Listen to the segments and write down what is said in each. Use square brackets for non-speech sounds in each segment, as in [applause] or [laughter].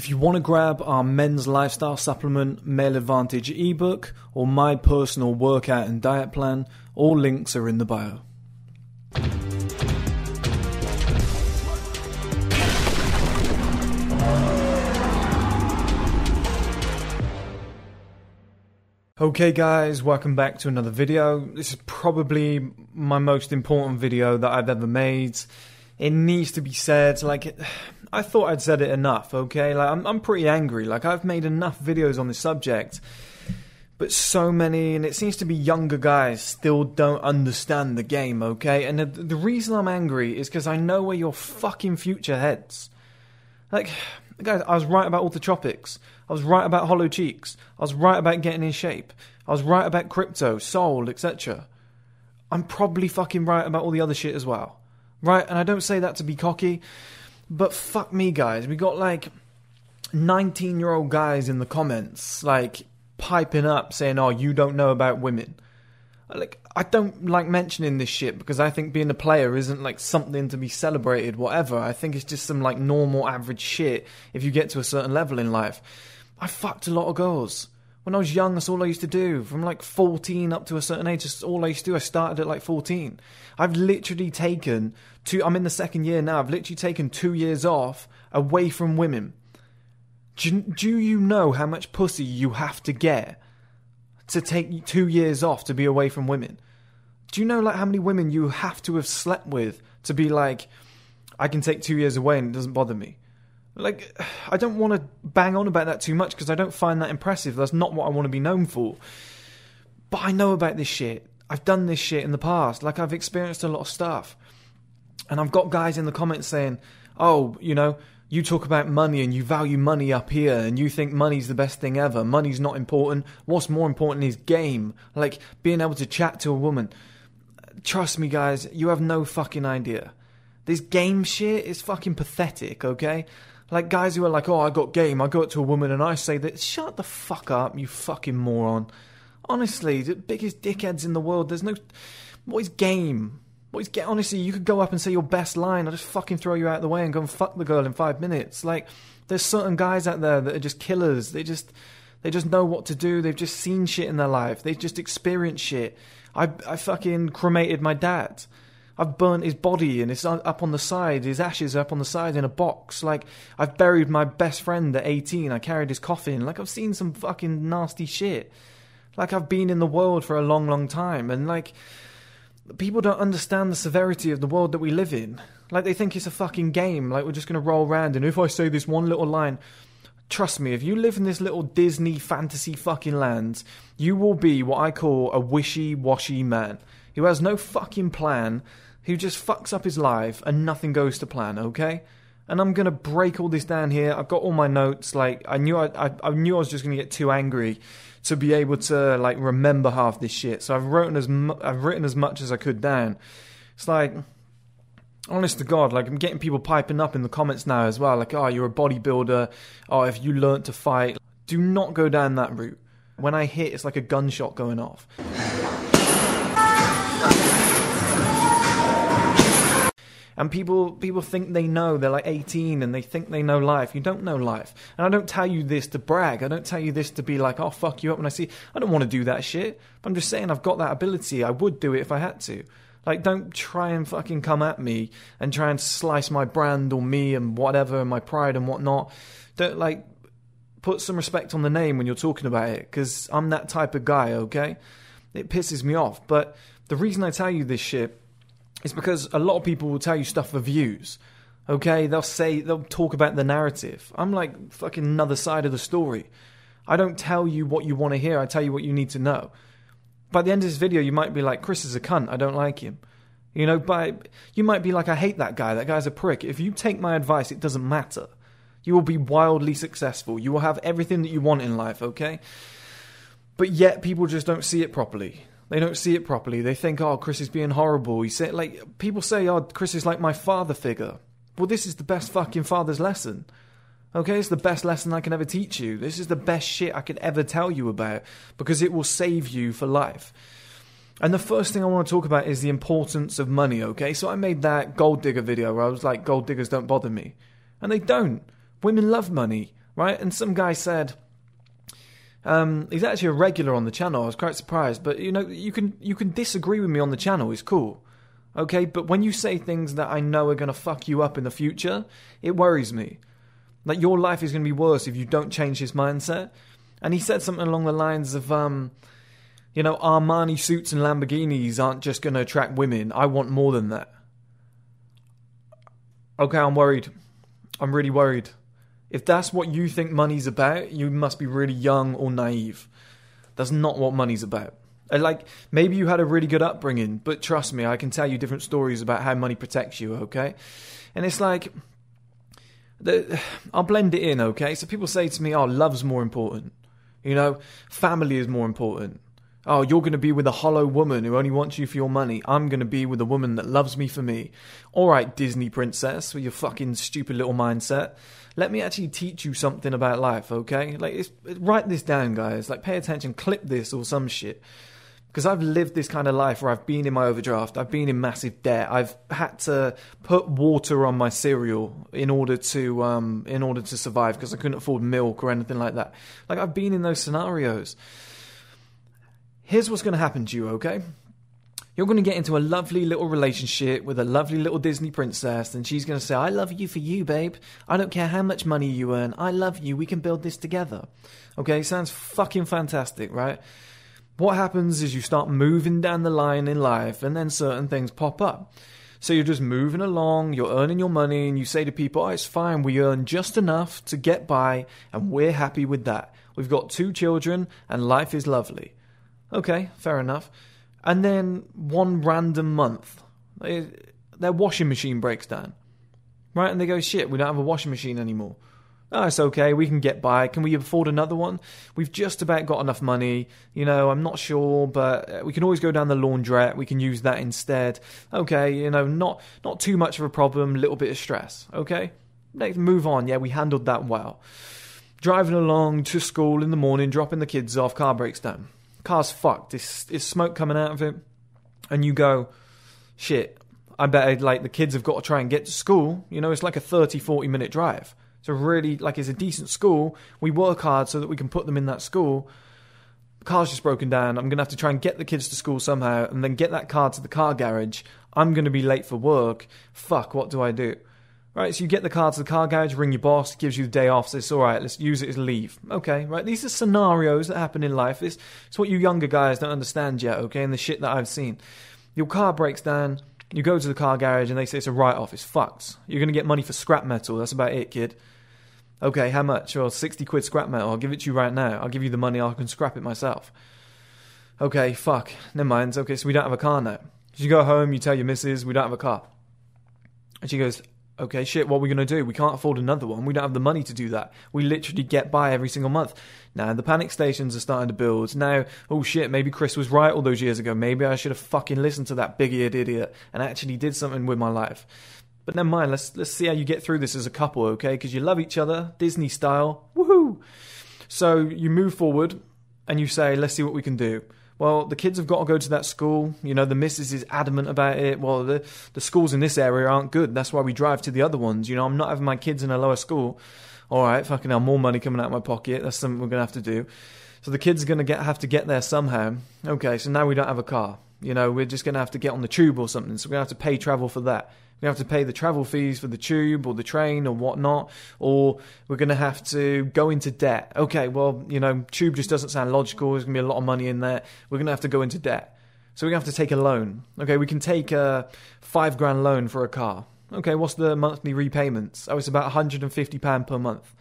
If you want to grab our men's lifestyle supplement, Male Advantage ebook, or my personal workout and diet plan, all links are in the bio. Okay, guys, welcome back to another video. This is probably my most important video that I've ever made. It needs to be said, like, I thought I'd said it enough, okay? Like, I'm, I'm pretty angry. Like, I've made enough videos on this subject, but so many, and it seems to be younger guys still don't understand the game, okay? And the, the reason I'm angry is because I know where your fucking future heads. Like, [sighs] guys, I was right about all the tropics. I was right about hollow cheeks. I was right about getting in shape. I was right about crypto, soul, etc. I'm probably fucking right about all the other shit as well. Right? And I don't say that to be cocky, but fuck me, guys. We got like 19 year old guys in the comments, like piping up saying, oh, you don't know about women. Like, I don't like mentioning this shit because I think being a player isn't like something to be celebrated, whatever. I think it's just some like normal average shit if you get to a certain level in life. I fucked a lot of girls. When I was young, that's all I used to do. From like 14 up to a certain age, that's all I used to do. I started at like 14. I've literally taken I'm in the second year now, I've literally taken two years off away from women. Do, do you know how much pussy you have to get to take two years off to be away from women? Do you know like how many women you have to have slept with to be like, I can take two years away and it doesn't bother me? Like, I don't want to bang on about that too much because I don't find that impressive. That's not what I want to be known for. But I know about this shit. I've done this shit in the past. Like, I've experienced a lot of stuff. And I've got guys in the comments saying, oh, you know, you talk about money and you value money up here and you think money's the best thing ever. Money's not important. What's more important is game. Like, being able to chat to a woman. Trust me, guys, you have no fucking idea. This game shit is fucking pathetic, okay? Like guys who are like, oh, I got game. I go up to a woman and I say that. Shut the fuck up, you fucking moron. Honestly, the biggest dickheads in the world. There's no. What is game? Is get? Honestly, you could go up and say your best line. I'll just fucking throw you out of the way and go and fuck the girl in five minutes. Like, there's certain guys out there that are just killers. They just. They just know what to do. They've just seen shit in their life. They've just experienced shit. I, I fucking cremated my dad. I've burnt his body and it's up on the side. His ashes are up on the side in a box. Like I've buried my best friend at 18. I carried his coffin. Like I've seen some fucking nasty shit. Like I've been in the world for a long, long time, and like people don't understand the severity of the world that we live in. Like they think it's a fucking game. Like we're just gonna roll around, and if I say this one little line. Trust me, if you live in this little Disney fantasy fucking land, you will be what I call a wishy washy man who has no fucking plan who just fucks up his life and nothing goes to plan, okay? And I'm gonna break all this down here. I've got all my notes. Like I knew I, I, I knew I was just gonna get too angry to be able to like remember half this shit. So I've written as mu- I've written as much as I could down. It's like honest to God, like I'm getting people piping up in the comments now as well, like, oh, you're a bodybuilder, oh, if you learnt to fight. Do not go down that route. When I hit, it's like a gunshot going off. And people people think they know. They're like 18 and they think they know life. You don't know life. And I don't tell you this to brag. I don't tell you this to be like, oh fuck you up when I see. I don't want to do that shit. But I'm just saying I've got that ability. I would do it if I had to. Like, don't try and fucking come at me and try and slice my brand or me and whatever, and my pride and whatnot. Don't, like, put some respect on the name when you're talking about it, because I'm that type of guy, okay? It pisses me off. But the reason I tell you this shit it's because a lot of people will tell you stuff for views. Okay, they'll say they'll talk about the narrative. I'm like fucking another side of the story. I don't tell you what you want to hear. I tell you what you need to know. By the end of this video, you might be like, "Chris is a cunt. I don't like him." You know, by you might be like, "I hate that guy. That guy's a prick." If you take my advice, it doesn't matter. You will be wildly successful. You will have everything that you want in life. Okay, but yet people just don't see it properly. They don't see it properly. They think, oh, Chris is being horrible. He said, like, people say, oh, Chris is like my father figure. Well, this is the best fucking father's lesson. Okay, it's the best lesson I can ever teach you. This is the best shit I could ever tell you about because it will save you for life. And the first thing I want to talk about is the importance of money, okay? So I made that gold digger video where I was like, gold diggers don't bother me. And they don't. Women love money right? And some guy said, um, he's actually a regular on the channel. I was quite surprised, but you know, you can you can disagree with me on the channel. It's cool, okay. But when you say things that I know are going to fuck you up in the future, it worries me. Like your life is going to be worse if you don't change his mindset. And he said something along the lines of, um, you know, Armani suits and Lamborghinis aren't just going to attract women. I want more than that. Okay, I'm worried. I'm really worried. If that's what you think money's about, you must be really young or naive. That's not what money's about. Uh, like, maybe you had a really good upbringing, but trust me, I can tell you different stories about how money protects you, okay? And it's like, I'll blend it in, okay? So people say to me, oh, love's more important. You know, family is more important. Oh, you're going to be with a hollow woman who only wants you for your money. I'm going to be with a woman that loves me for me. All right, Disney princess, with your fucking stupid little mindset. Let me actually teach you something about life, okay? Like, write this down, guys. Like, pay attention, clip this or some shit. Because I've lived this kind of life where I've been in my overdraft, I've been in massive debt, I've had to put water on my cereal in order to um, in order to survive because I couldn't afford milk or anything like that. Like I've been in those scenarios. Here's what's going to happen to you, okay? You're going to get into a lovely little relationship with a lovely little Disney princess, and she's going to say, I love you for you, babe. I don't care how much money you earn. I love you. We can build this together. Okay, sounds fucking fantastic, right? What happens is you start moving down the line in life, and then certain things pop up. So you're just moving along, you're earning your money, and you say to people, oh, it's fine, we earn just enough to get by, and we're happy with that. We've got two children, and life is lovely. Okay, fair enough. And then one random month, their washing machine breaks down. Right? And they go, shit, we don't have a washing machine anymore. Oh, it's okay. We can get by. Can we afford another one? We've just about got enough money. You know, I'm not sure, but uh, we can always go down the laundrette. We can use that instead. Okay, you know, not not too much of a problem. Little bit of stress. Okay, let's move on. Yeah, we handled that well. Driving along to school in the morning, dropping the kids off. Car breaks down car's fucked. It's, it's smoke coming out of it. And you go, shit, I bet like the kids have got to try and get to school. You know, it's like a 30, 40 minute drive. So really, like, it's a decent school. We work hard so that we can put them in that school. Car's just broken down. I'm to have to try and get the kids to school somehow and then get that car to the car garage. I'm to be late for work. Fuck, what do I do? Right, so you get the car to the car garage, ring your boss, gives you the day off, says, all right, let's use it as leave. Okay, right, these are scenarios that happen in life. It's, it's what you younger guys don't understand yet, okay, and the shit that I've seen. Your car breaks down, you go to the car garage, and they say it's a write off, it's fucked. You're going to get money for scrap metal, that's about it, kid. Okay, how much? Well, 60 quid scrap metal, I'll give it to you right now. I'll give you the money, I can scrap it myself. Okay, fuck, never mind. Okay, so we don't have a car now. So you go home, you tell your missus, we don't have a car. And she goes, okay, shit, what are we going to do? We can't afford another one. We don't have the money to do that. We literally get by every single month. Now, the panic stations are starting to build. Now, oh shit, maybe Chris was right all those years ago. Maybe I should have fucking listened to that big eared idiot and actually did something with my life. But never mind, let's, let's see how you get through this as a couple, okay? Because you love each other, Disney style. Woohoo! So you move forward and you say, let's see what we can do well, the kids have got to go to that school. You know, the missus is adamant about it. Well, the the schools in this area aren't good. That's why we drive to the other ones. You know, I'm not having my kids in a lower school. All right, fucking hell, more money coming out of my pocket. That's something we're gonna have to do. So the kids are gonna get have to get there somehow. Okay, so now we don't have a car. You know, we're just gonna have to get on the tube or something. So we're gonna have to pay travel for that we have to pay the travel fees for the tube or the train or whatnot, or we're going to have to go into debt. Okay, well, you know, tube just doesn't sound logical. There's going to be a lot of money in there. We're going to have to go into debt. So we're going to have to take a loan. Okay, we can take a five grand loan for a car. Okay, what's the monthly repayments? Oh, it's about £150 per month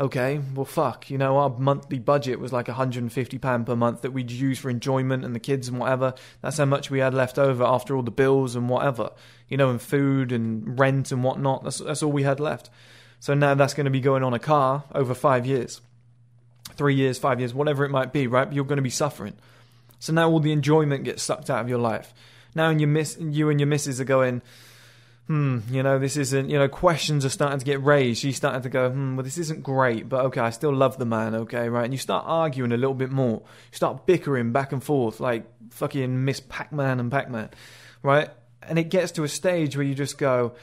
okay, well, fuck, you know, our monthly budget was like £150 per month that we'd use for enjoyment and the kids and whatever. That's how much we had left over after all the bills and whatever, you know, and food and rent and whatnot. That's, that's all we had left. So now that's going to be going on a car over five years, three years, five years, whatever it might be, right? You're going to be suffering. So now all the enjoyment gets sucked out of your life. Now and your miss, you and your missus are going, hmm, you know, this isn't, you know, questions are starting to get raised. She's starting to go, hmm, well, this isn't great, but okay, I still love the man, okay, right? And you start arguing a little bit more. You start bickering back and forth like fucking Miss Pac Man and Pac Man, right? And it gets to a stage where you just go,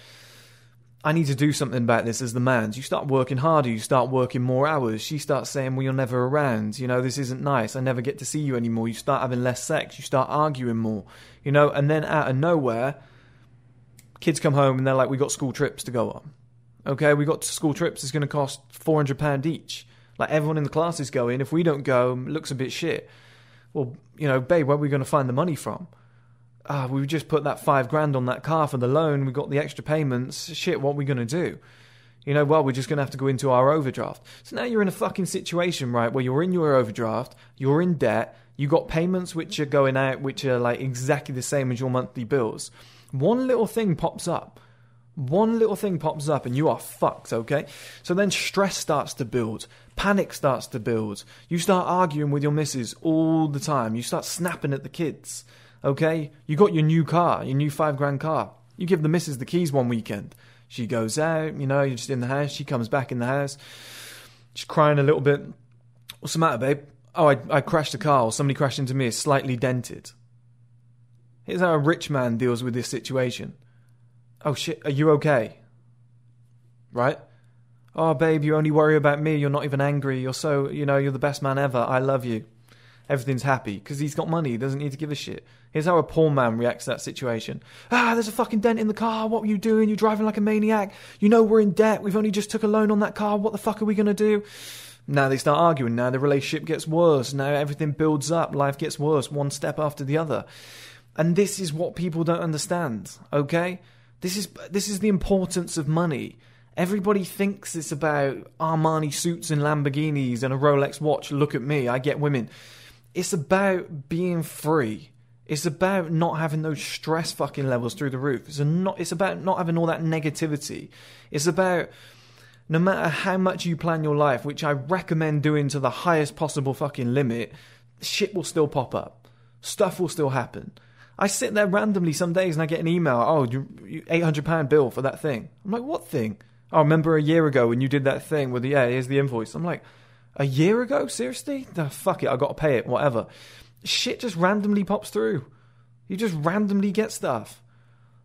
I need to do something about this as the man. You start working harder, you start working more hours. She starts saying, Well, you're never around. You know, this isn't nice. I never get to see you anymore. You start having less sex. You start arguing more. You know, and then out of nowhere, kids come home and they're like, We got school trips to go on. Okay, we got school trips. It's going to cost £400 each. Like everyone in the class is going. If we don't go, it looks a bit shit. Well, you know, babe, where are we going to find the money from? ah, we just put that five grand on that car for the loan. We got the extra payments. Shit, what are we going to do? You know, well, we're just going to have to go into our overdraft. So now you're in a fucking situation, right, where you're in your overdraft, you're in debt, you got payments which are going out, which are like exactly the same as your monthly bills. One little thing pops up. One little thing pops up and you are fucked, okay? So then stress starts to build, panic starts to build. You start arguing with your missus all the time. You start snapping at the kids. Okay? You got your new car, your new five grand car. You give the missus the keys one weekend. She goes out, you know, you're just in the house. She comes back in the house. She's crying a little bit. What's the matter, babe? Oh, I, I crashed a car, or somebody crashed into me, it's slightly dented. Here's how a rich man deals with this situation. Oh shit, are you okay? Right? Oh, babe, you only worry about me. You're not even angry. You're so, you know, you're the best man ever. I love you everything's happy because he's got money. He doesn't need to give a shit. Here's how a poor man reacts to that situation. Ah, there's a fucking dent in the car. What were you doing? You're driving like a maniac. You know we're in debt. We've only just took a loan on that car. What the fuck are we going to do? Now they start arguing. Now the relationship gets worse. Now everything builds up. Life gets worse, one step after the other. And this is what people don't understand, okay? This is this is the importance of money. Everybody thinks it's about Armani suits and Lamborghinis and a Rolex watch. Look at me, I get women. It's about being free. It's about not having those stress fucking levels through the roof. It's not. It's about not having all that negativity. It's about no matter how much you plan your life, which I recommend doing to the highest possible fucking limit, shit will still pop up. Stuff will still happen. I sit there randomly some days and I get an email. oh you Oh, eight hundred pound bill for that thing. I'm like, what thing? I oh, remember a year ago when you did that thing with the yeah. Here's the invoice. I'm like, a year ago? Seriously? No, fuck it, I got to pay it, whatever. Shit just randomly pops through. You just randomly get stuff.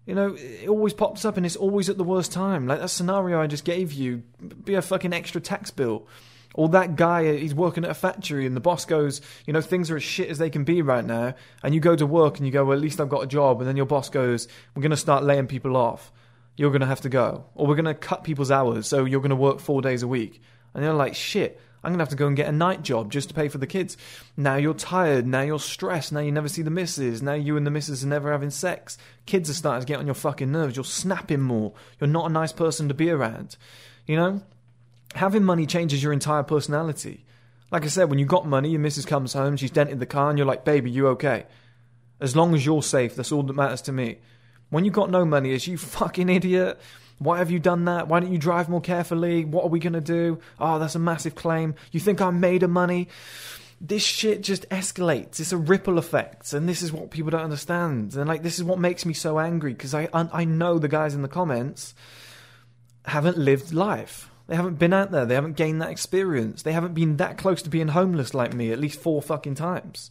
You know, it always pops up and it's always at the worst time. Like that scenario I just gave you, be a fucking extra tax bill. Or that guy, uh, he's working at a factory and the boss goes, you know, things are as shit as they can be right now. And you go to work and you go, well, at least I've got a job. And then your boss goes, we're going to start laying people off. You're going to have to go. Or we're going to cut people's hours. So you're going to work four days a week. And you're like, shit, I'm going to have to go and get a night job just to pay for the kids. Now you're tired. Now you're stressed. Now you never see the missus. Now you and the missus are never having sex. Kids are starting to get on your fucking nerves. You're snapping more. You're not a nice person to be around. You know? Having money changes your entire personality. Like I said, when you got money, your missus comes home, she's dented the car, and you're like, baby, you okay? As long as you're safe, that's all that matters to me. When you got no money, is you fucking idiot. Why have you done that? Why don't you drive more carefully? What are we going to do? Oh, that's a massive claim. You think I'm made of money? This shit just escalates. It's a ripple effect, and this is what people don't understand. And like, this is what makes me so angry because I I know the guys in the comments haven't lived life. They haven't been out there. They haven't gained that experience. They haven't been that close to being homeless like me at least four fucking times.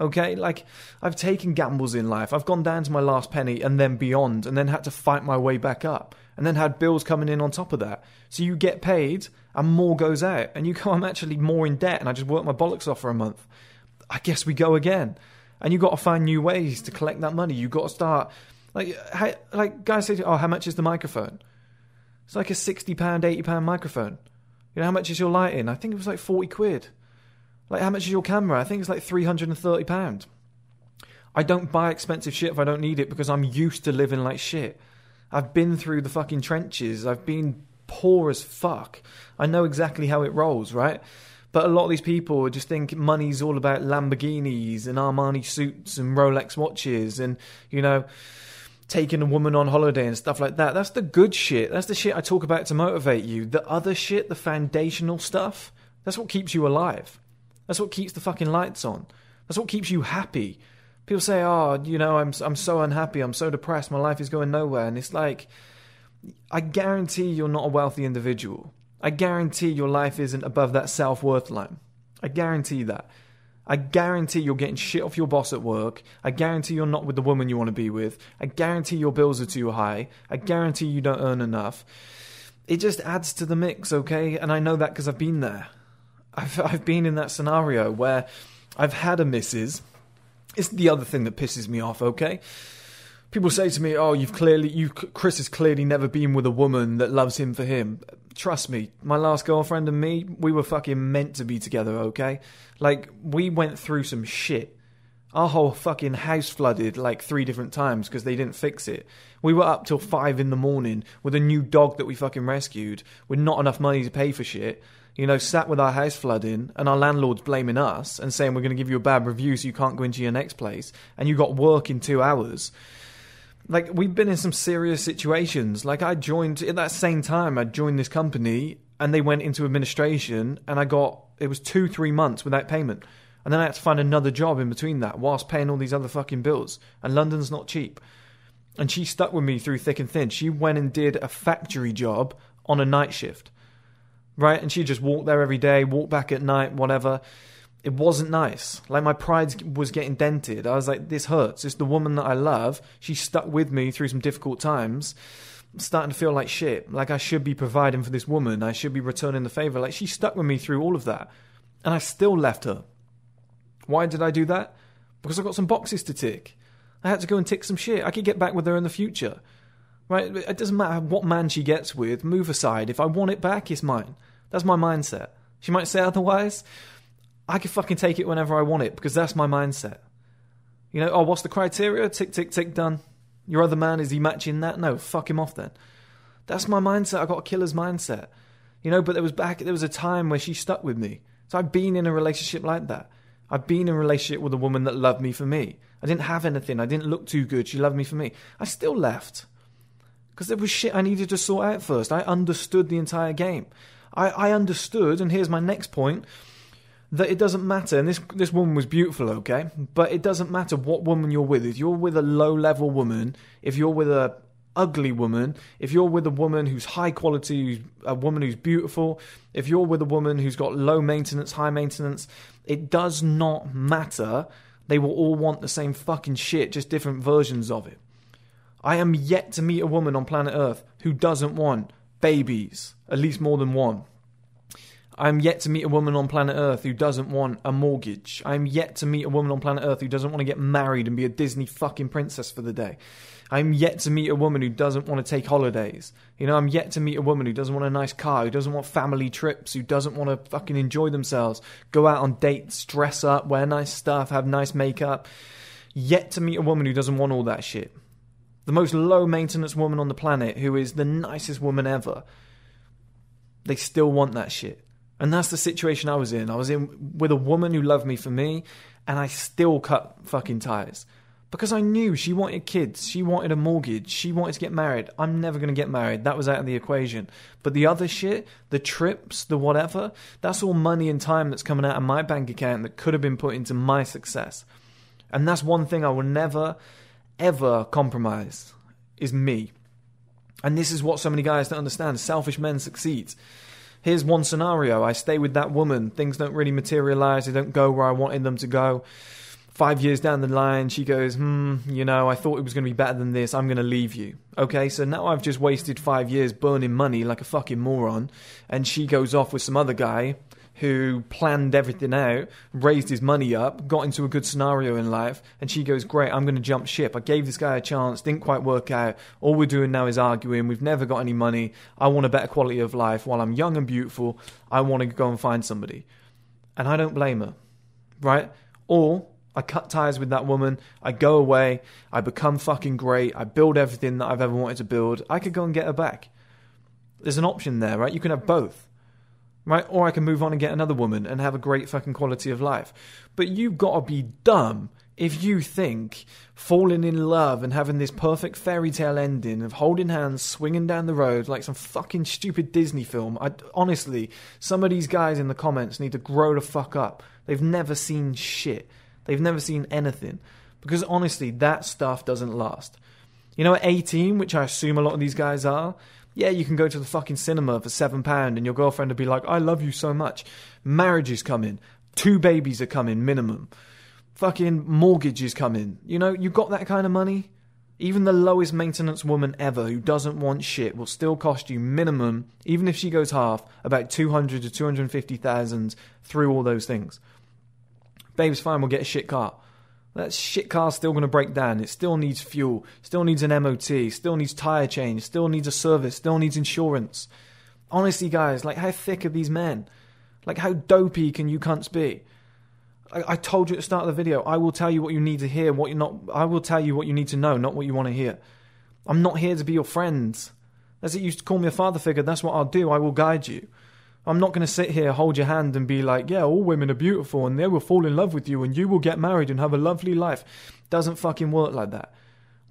Okay, like I've taken gambles in life. I've gone down to my last penny and then beyond, and then had to fight my way back up and then had bills coming in on top of that. So you get paid and more goes out, and you [laughs] go, I'm actually more in debt, and I just work my bollocks off for a month. I guess we go again, and you got to find new ways to collect that money. You got to start like how, like guys say, oh, how much is the microphone? It's like a sixty pound, eighty pound microphone. You know how much is your lighting? I think it was like forty quid. Like how much is your camera? I think it's like three hundred and thirty pound. I don't buy expensive shit if I don't need it because I'm used to living like shit. I've been through the fucking trenches. I've been poor as fuck. I know exactly how it rolls, right? But a lot of these people just think money's all about Lamborghinis and Armani suits and Rolex watches and, you know, taking a woman on holiday and stuff like that. That's the good shit. That's the shit I talk about to motivate you. The other shit, the foundational stuff, that's what keeps you alive. That's what keeps the fucking lights on. That's what keeps you happy people say, "Oh, you know, I'm I'm so unhappy. I'm so depressed. My life is going nowhere." And it's like, I guarantee you're not a wealthy individual. I guarantee your life isn't above that self worth line. I guarantee that. I guarantee you're getting shit off your boss at work. I guarantee you're not with the woman you want to be with. I guarantee your bills are too high. I guarantee you don't earn enough. It just adds to the mix, okay? And I know that because I've been there. I've, I've been in that scenario where I've had a missus. It's the other thing that pisses me off, okay? People say to me, "Oh, you've clearly you Chris has clearly never been with a woman that loves him for him." Trust me, my last girlfriend and me, we were fucking meant to be together, okay? Like we went through some shit. Our whole fucking house flooded like three different times because they didn't fix it. We were up till five in the morning with a new dog that we fucking rescued with not enough money to pay for shit. You know, sat with our house flooding and our landlord's blaming us and saying we're going to give you a bad review so you can't go into your next place and you got work in two hours like we've been in some serious situations. Like I joined at that same time, I joined this company and they went into administration, and I got it was two three months without payment, and then I had to find another job in between that whilst paying all these other fucking bills. And London's not cheap. And she stuck with me through thick and thin. She went and did a factory job on a night shift, right? And she just walked there every day, walked back at night, whatever it wasn't nice. Like my pride was getting dented. I was like, this hurts. It's the woman that I love. She stuck with me through some difficult times. I'm starting to feel like shit. Like I should be providing for this woman. I should be returning the favor. Like she stuck with me through all of that. And I still left her. Why did I do that? Because I got some boxes to tick. I had to go and tick some shit. I could get back with her in the future. Right? It doesn't matter what man she gets with, move aside. If I want it back, it's mine. That's my mindset. She might say otherwise, I can fucking take it whenever I want it because that's my mindset. You know, oh, what's the criteria? Tick, tick, tick, done. Your other man, is he matching that? No, fuck him off then. That's my mindset. I got a killer's mindset. You know, but there was back, there was a time where she stuck with me. So I've been in a relationship like that. I've been in a relationship with a woman that loved me for me. I didn't have anything. I didn't look too good. She loved me for me. I still left. Because there was shit I needed to sort out first. I understood the entire game. I, I understood, and here's my next point that it doesn't matter. And this this woman was beautiful, okay, but it doesn't matter what woman you're with. If you're with a low level woman, if you're with a ugly woman, if you're with a woman who's high quality, a woman who's beautiful, if you're with a woman who's got low maintenance, high maintenance, it does not matter. They will all want the same fucking shit, just different versions of it. I am yet to meet a woman on planet Earth who doesn't want babies, at least more than one. I'm yet to meet a woman on planet Earth who doesn't want a mortgage. I'm yet to meet a woman on planet Earth who doesn't want to get married and be a Disney fucking princess for the day. I'm yet to meet a woman who doesn't want to take holidays. You know, I'm yet to meet a woman who doesn't want a nice car, who doesn't want family trips, who doesn't want to fucking enjoy themselves, go out on dates, dress up, wear nice stuff, have nice makeup. Yet to meet a woman who doesn't want all that shit. The most low maintenance woman on the planet who is the nicest woman ever. They still want that shit. And that's the situation I was in. I was in with a woman who loved me for me, and I still cut fucking ties. Because I knew she wanted kids, she wanted a mortgage, she wanted to get married. I'm never going to get married. That was out of the equation. But the other shit, the trips, the whatever, that's all money and time that's coming out of my bank account that could have been put into my success. And that's one thing I will never, ever compromise is me. And this is what so many guys don't understand. Selfish men succeed here's one scenario I stay with that woman, things don't really materialize, they don't go where I wanted them to go. Five years down the line, she goes, Hmm, you know, I thought it was going to be better than this. I'm going to leave you. Okay, so now I've just wasted five years burning money like a fucking moron. And she goes off with some other guy who planned everything out, raised his money up, got into a good scenario in life, and she goes, Great, I'm going to jump ship. I gave this guy a chance, didn't quite work out. All we're doing now is arguing. We've never got any money. I want a better quality of life. While I'm young and beautiful, I want to go and find somebody. And I don't blame her, right? Or I cut ties with that woman. I go away. I become fucking great. I build everything that I've ever wanted to build. I could go and get her back. There's an option there, right? You can have both right? Or I can move on and get another woman and have a great fucking quality of life. But you've got to be dumb if you think falling in love and having this perfect fairy tale ending of holding hands, swinging down the road like some fucking stupid Disney film. I, honestly, some of these guys in the comments need to grow the fuck up. They've never seen shit. They've never seen anything. Because honestly, that stuff doesn't last. You know, at 18, which I assume a lot of these guys are, yeah, you can go to the fucking cinema for seven pound and your girlfriend will be like, I love you so much. Marriage is coming. Two babies are coming, minimum. Fucking mortgage is coming. You know, you got that kind of money? Even the lowest maintenance woman ever who doesn't want shit will still cost you minimum, even if she goes half, about 200 to 250,000 through all those things. Babe's fine, we'll get a shit car. That shit car's still going to break down. It still needs fuel, still needs an MOT, still needs tyre change, still needs a service, still needs insurance. Honestly, guys, like how thick are these men? Like how dopey can you cunts be? I, I told you at the start of the video, I will tell you what you need to hear, what you're not. I will tell you what you need to know, not what you want to hear. I'm not here to be your friend. As it used to call me a father figure, that's what I'll do. I will guide you. I'm not going to sit here, hold your hand, and be like, yeah, all women are beautiful and they will fall in love with you and you will get married and have a lovely life. Doesn't fucking work like that.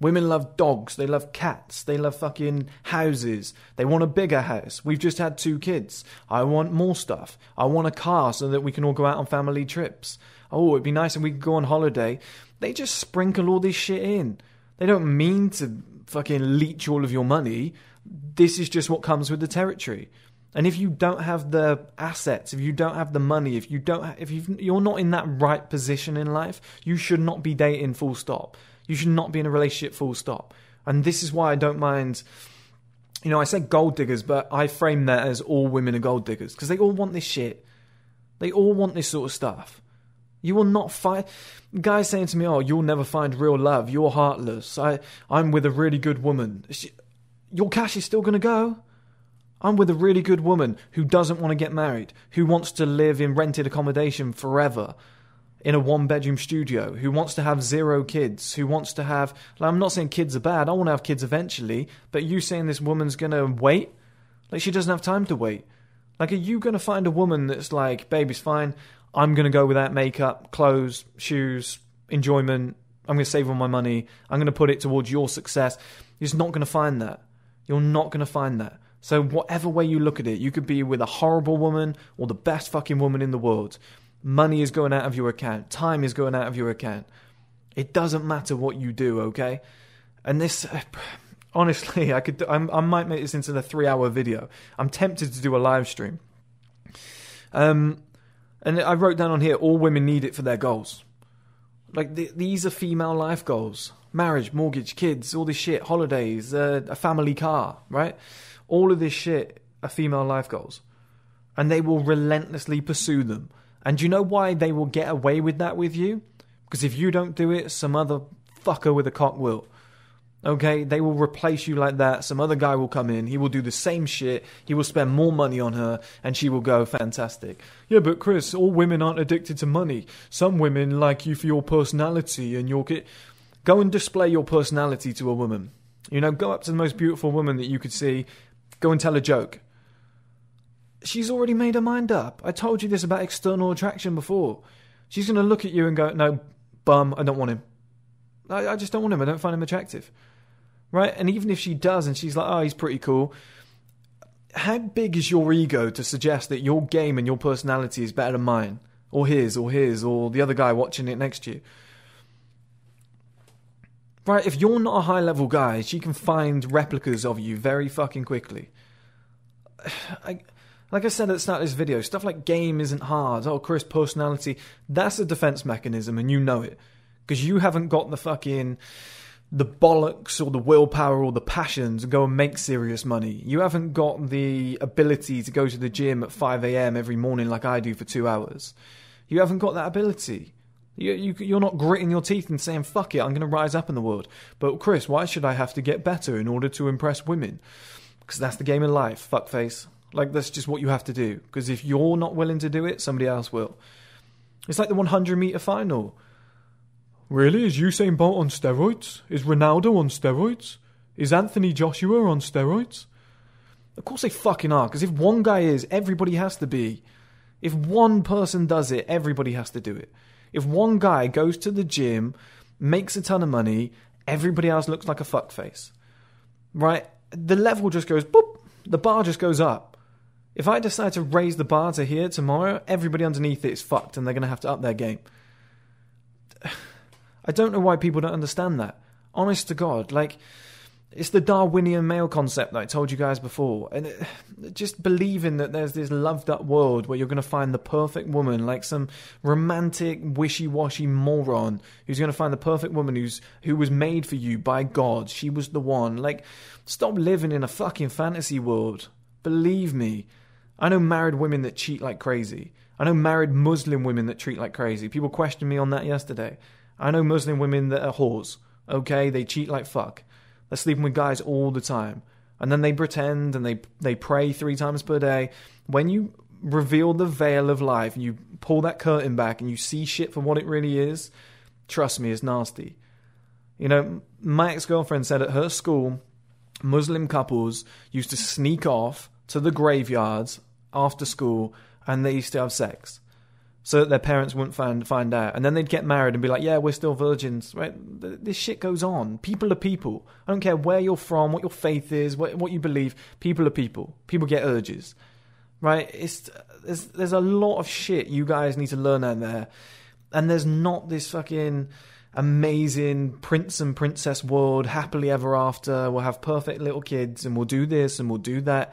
Women love dogs, they love cats, they love fucking houses. They want a bigger house. We've just had two kids. I want more stuff. I want a car so that we can all go out on family trips. Oh, it'd be nice if we could go on holiday. They just sprinkle all this shit in. They don't mean to fucking leech all of your money. This is just what comes with the territory. And if you don't have the assets, if you don't have the money, if you don't, if you are not in that right position in life, you should not be dating. Full stop. You should not be in a relationship. Full stop. And this is why I don't mind. You know, I said gold diggers, but I frame that as all women are gold diggers because they all want this shit. They all want this sort of stuff. You will not find guys saying to me, "Oh, you'll never find real love. You're heartless. I, I'm with a really good woman." Your cash is still to go. I'm with a really good woman who doesn't want to get married, who wants to live in rented accommodation forever in a one bedroom studio, who wants to have zero kids, who wants to have. Like, I'm not saying kids are bad, I want to have kids eventually, but you saying this woman's going to wait? Like, she doesn't have time to wait. Like, are you going to find a woman that's like, baby's fine, I'm going to go without makeup, clothes, shoes, enjoyment, I'm going to save all my money, I'm going to put it towards your success? You're just not going to find that. You're not going to find that. So, whatever way you look at it, you could be with a horrible woman or the best fucking woman in the world. Money is going out of your account, time is going out of your account. It doesn't matter what you do, okay? And this, [sighs] honestly, I could, I'm, i might make this into a three-hour video. I'm tempted to do a live stream. Um, and I wrote down on here, all women need it for their goals. Like th- these are female life goals: marriage, mortgage, kids, all this shit, holidays, uh, a family car, right? All of this shit are female life goals. And they will relentlessly pursue them. And you know why they will get away with that with you? Because if you don't do it, some other fucker with a cock will. Okay, they will replace you like that. Some other guy will come in. He will do the same shit. He will spend more money on her, and she will go fantastic. Yeah, but Chris, all women aren't addicted to money. Some women like you for your personality and your. Go and display your personality to a woman. You know, go up to the most beautiful woman that you could see Go and tell a joke. She's already made her mind up. I told you this about external attraction before. She's going to look at you and go, no, bum, I don't want him. I, I just don't want him. I don't find him attractive. Right? And even if she does and she's like, oh, he's pretty cool, how big is your ego to suggest that your game and your personality is better than mine? Or his, or his, or the other guy watching it next to you? Right, if you're not a high level guy, she can find replicas of you very fucking quickly. [sighs] I, like I said at the start of this video, stuff like game isn't hard. Oh, Chris, personality. That's a defense mechanism, and you know it. Because you haven't got the fucking. the bollocks or the willpower or the passion to go and make serious money. You haven't got the ability to go to the gym at 5am every morning like I do for two hours. You haven't got that ability. You, you, you're not gritting your teeth and saying, fuck it, I'm going to rise up in the world. But, Chris, why should I have to get better in order to impress women? Because that's the game of life, fuckface. Like, that's just what you have to do. Because if you're not willing to do it, somebody else will. It's like the 100 meter final. Really? Is Usain Bolt on steroids? Is Ronaldo on steroids? Is Anthony Joshua on steroids? Of course they fucking are, because if one guy is, everybody has to be. If one person does it, everybody has to do it. If one guy goes to the gym, makes a ton of money, everybody else looks like a fuckface. Right? The level just goes boop, the bar just goes up. If I decide to raise the bar to here tomorrow, everybody underneath it is fucked and they're going to have to up their game. [sighs] I don't know why people don't understand that. Honest to God, like It's the Darwinian male concept that I told you guys before. And it, just believing that there's this loved up world where you're going to find the perfect woman, like some romantic, wishy washy moron who's going to find the perfect woman who's who was made for you by God. She was the one. Like, stop living in a fucking fantasy world. Believe me. I know married women that cheat like crazy. I know married Muslim women that treat like crazy. People questioned me on that yesterday. I know Muslim women that are whores. Okay, they cheat like fuck. They're sleeping with guys all the time. And then they pretend and they they pray three times per day. When you reveal the veil of life and you pull that curtain back and you see shit for what it really is, trust me, it's nasty. You know, my ex girlfriend said at her school, Muslim couples used to sneak off to the graveyards after school and they used to have sex so that their parents wouldn't find find out. And then they'd get married and be like, "Yeah, we're still virgins." Right? This shit goes on. People are people. I don't care where you're from, what your faith is, what what you believe. People are people. People get urges. Right? It's there's there's a lot of shit you guys need to learn out there, and there's not this fucking amazing prince and princess world happily ever after. We'll have perfect little kids, and we'll do this and we'll do that.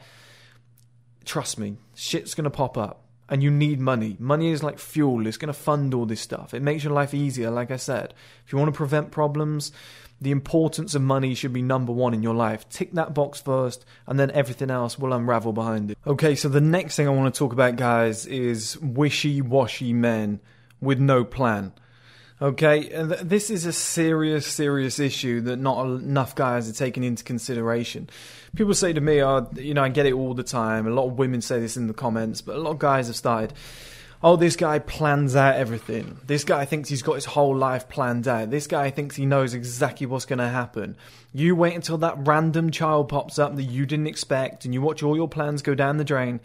Trust me, shit's gonna pop up and you need money. Money is like fuel, it's going to fund all this stuff. It makes your life easier, like I said. If you want to prevent problems, the importance of money should be number one in your life. Tick that box first, and then everything else will unravel behind it. Okay, so the next thing I want to talk about, guys, is wishy washy men with no plan. Okay, this is a serious, serious issue that not enough guys are taking into consideration. People say to me, oh, you know, I get it all the time. A lot of women say this in the comments, but a lot of guys have started, oh, this guy plans out everything. This guy thinks he's got his whole life planned out. This guy thinks he knows exactly what's going to happen. You wait until that random child pops up that you didn't expect and you watch all your plans go down the drain.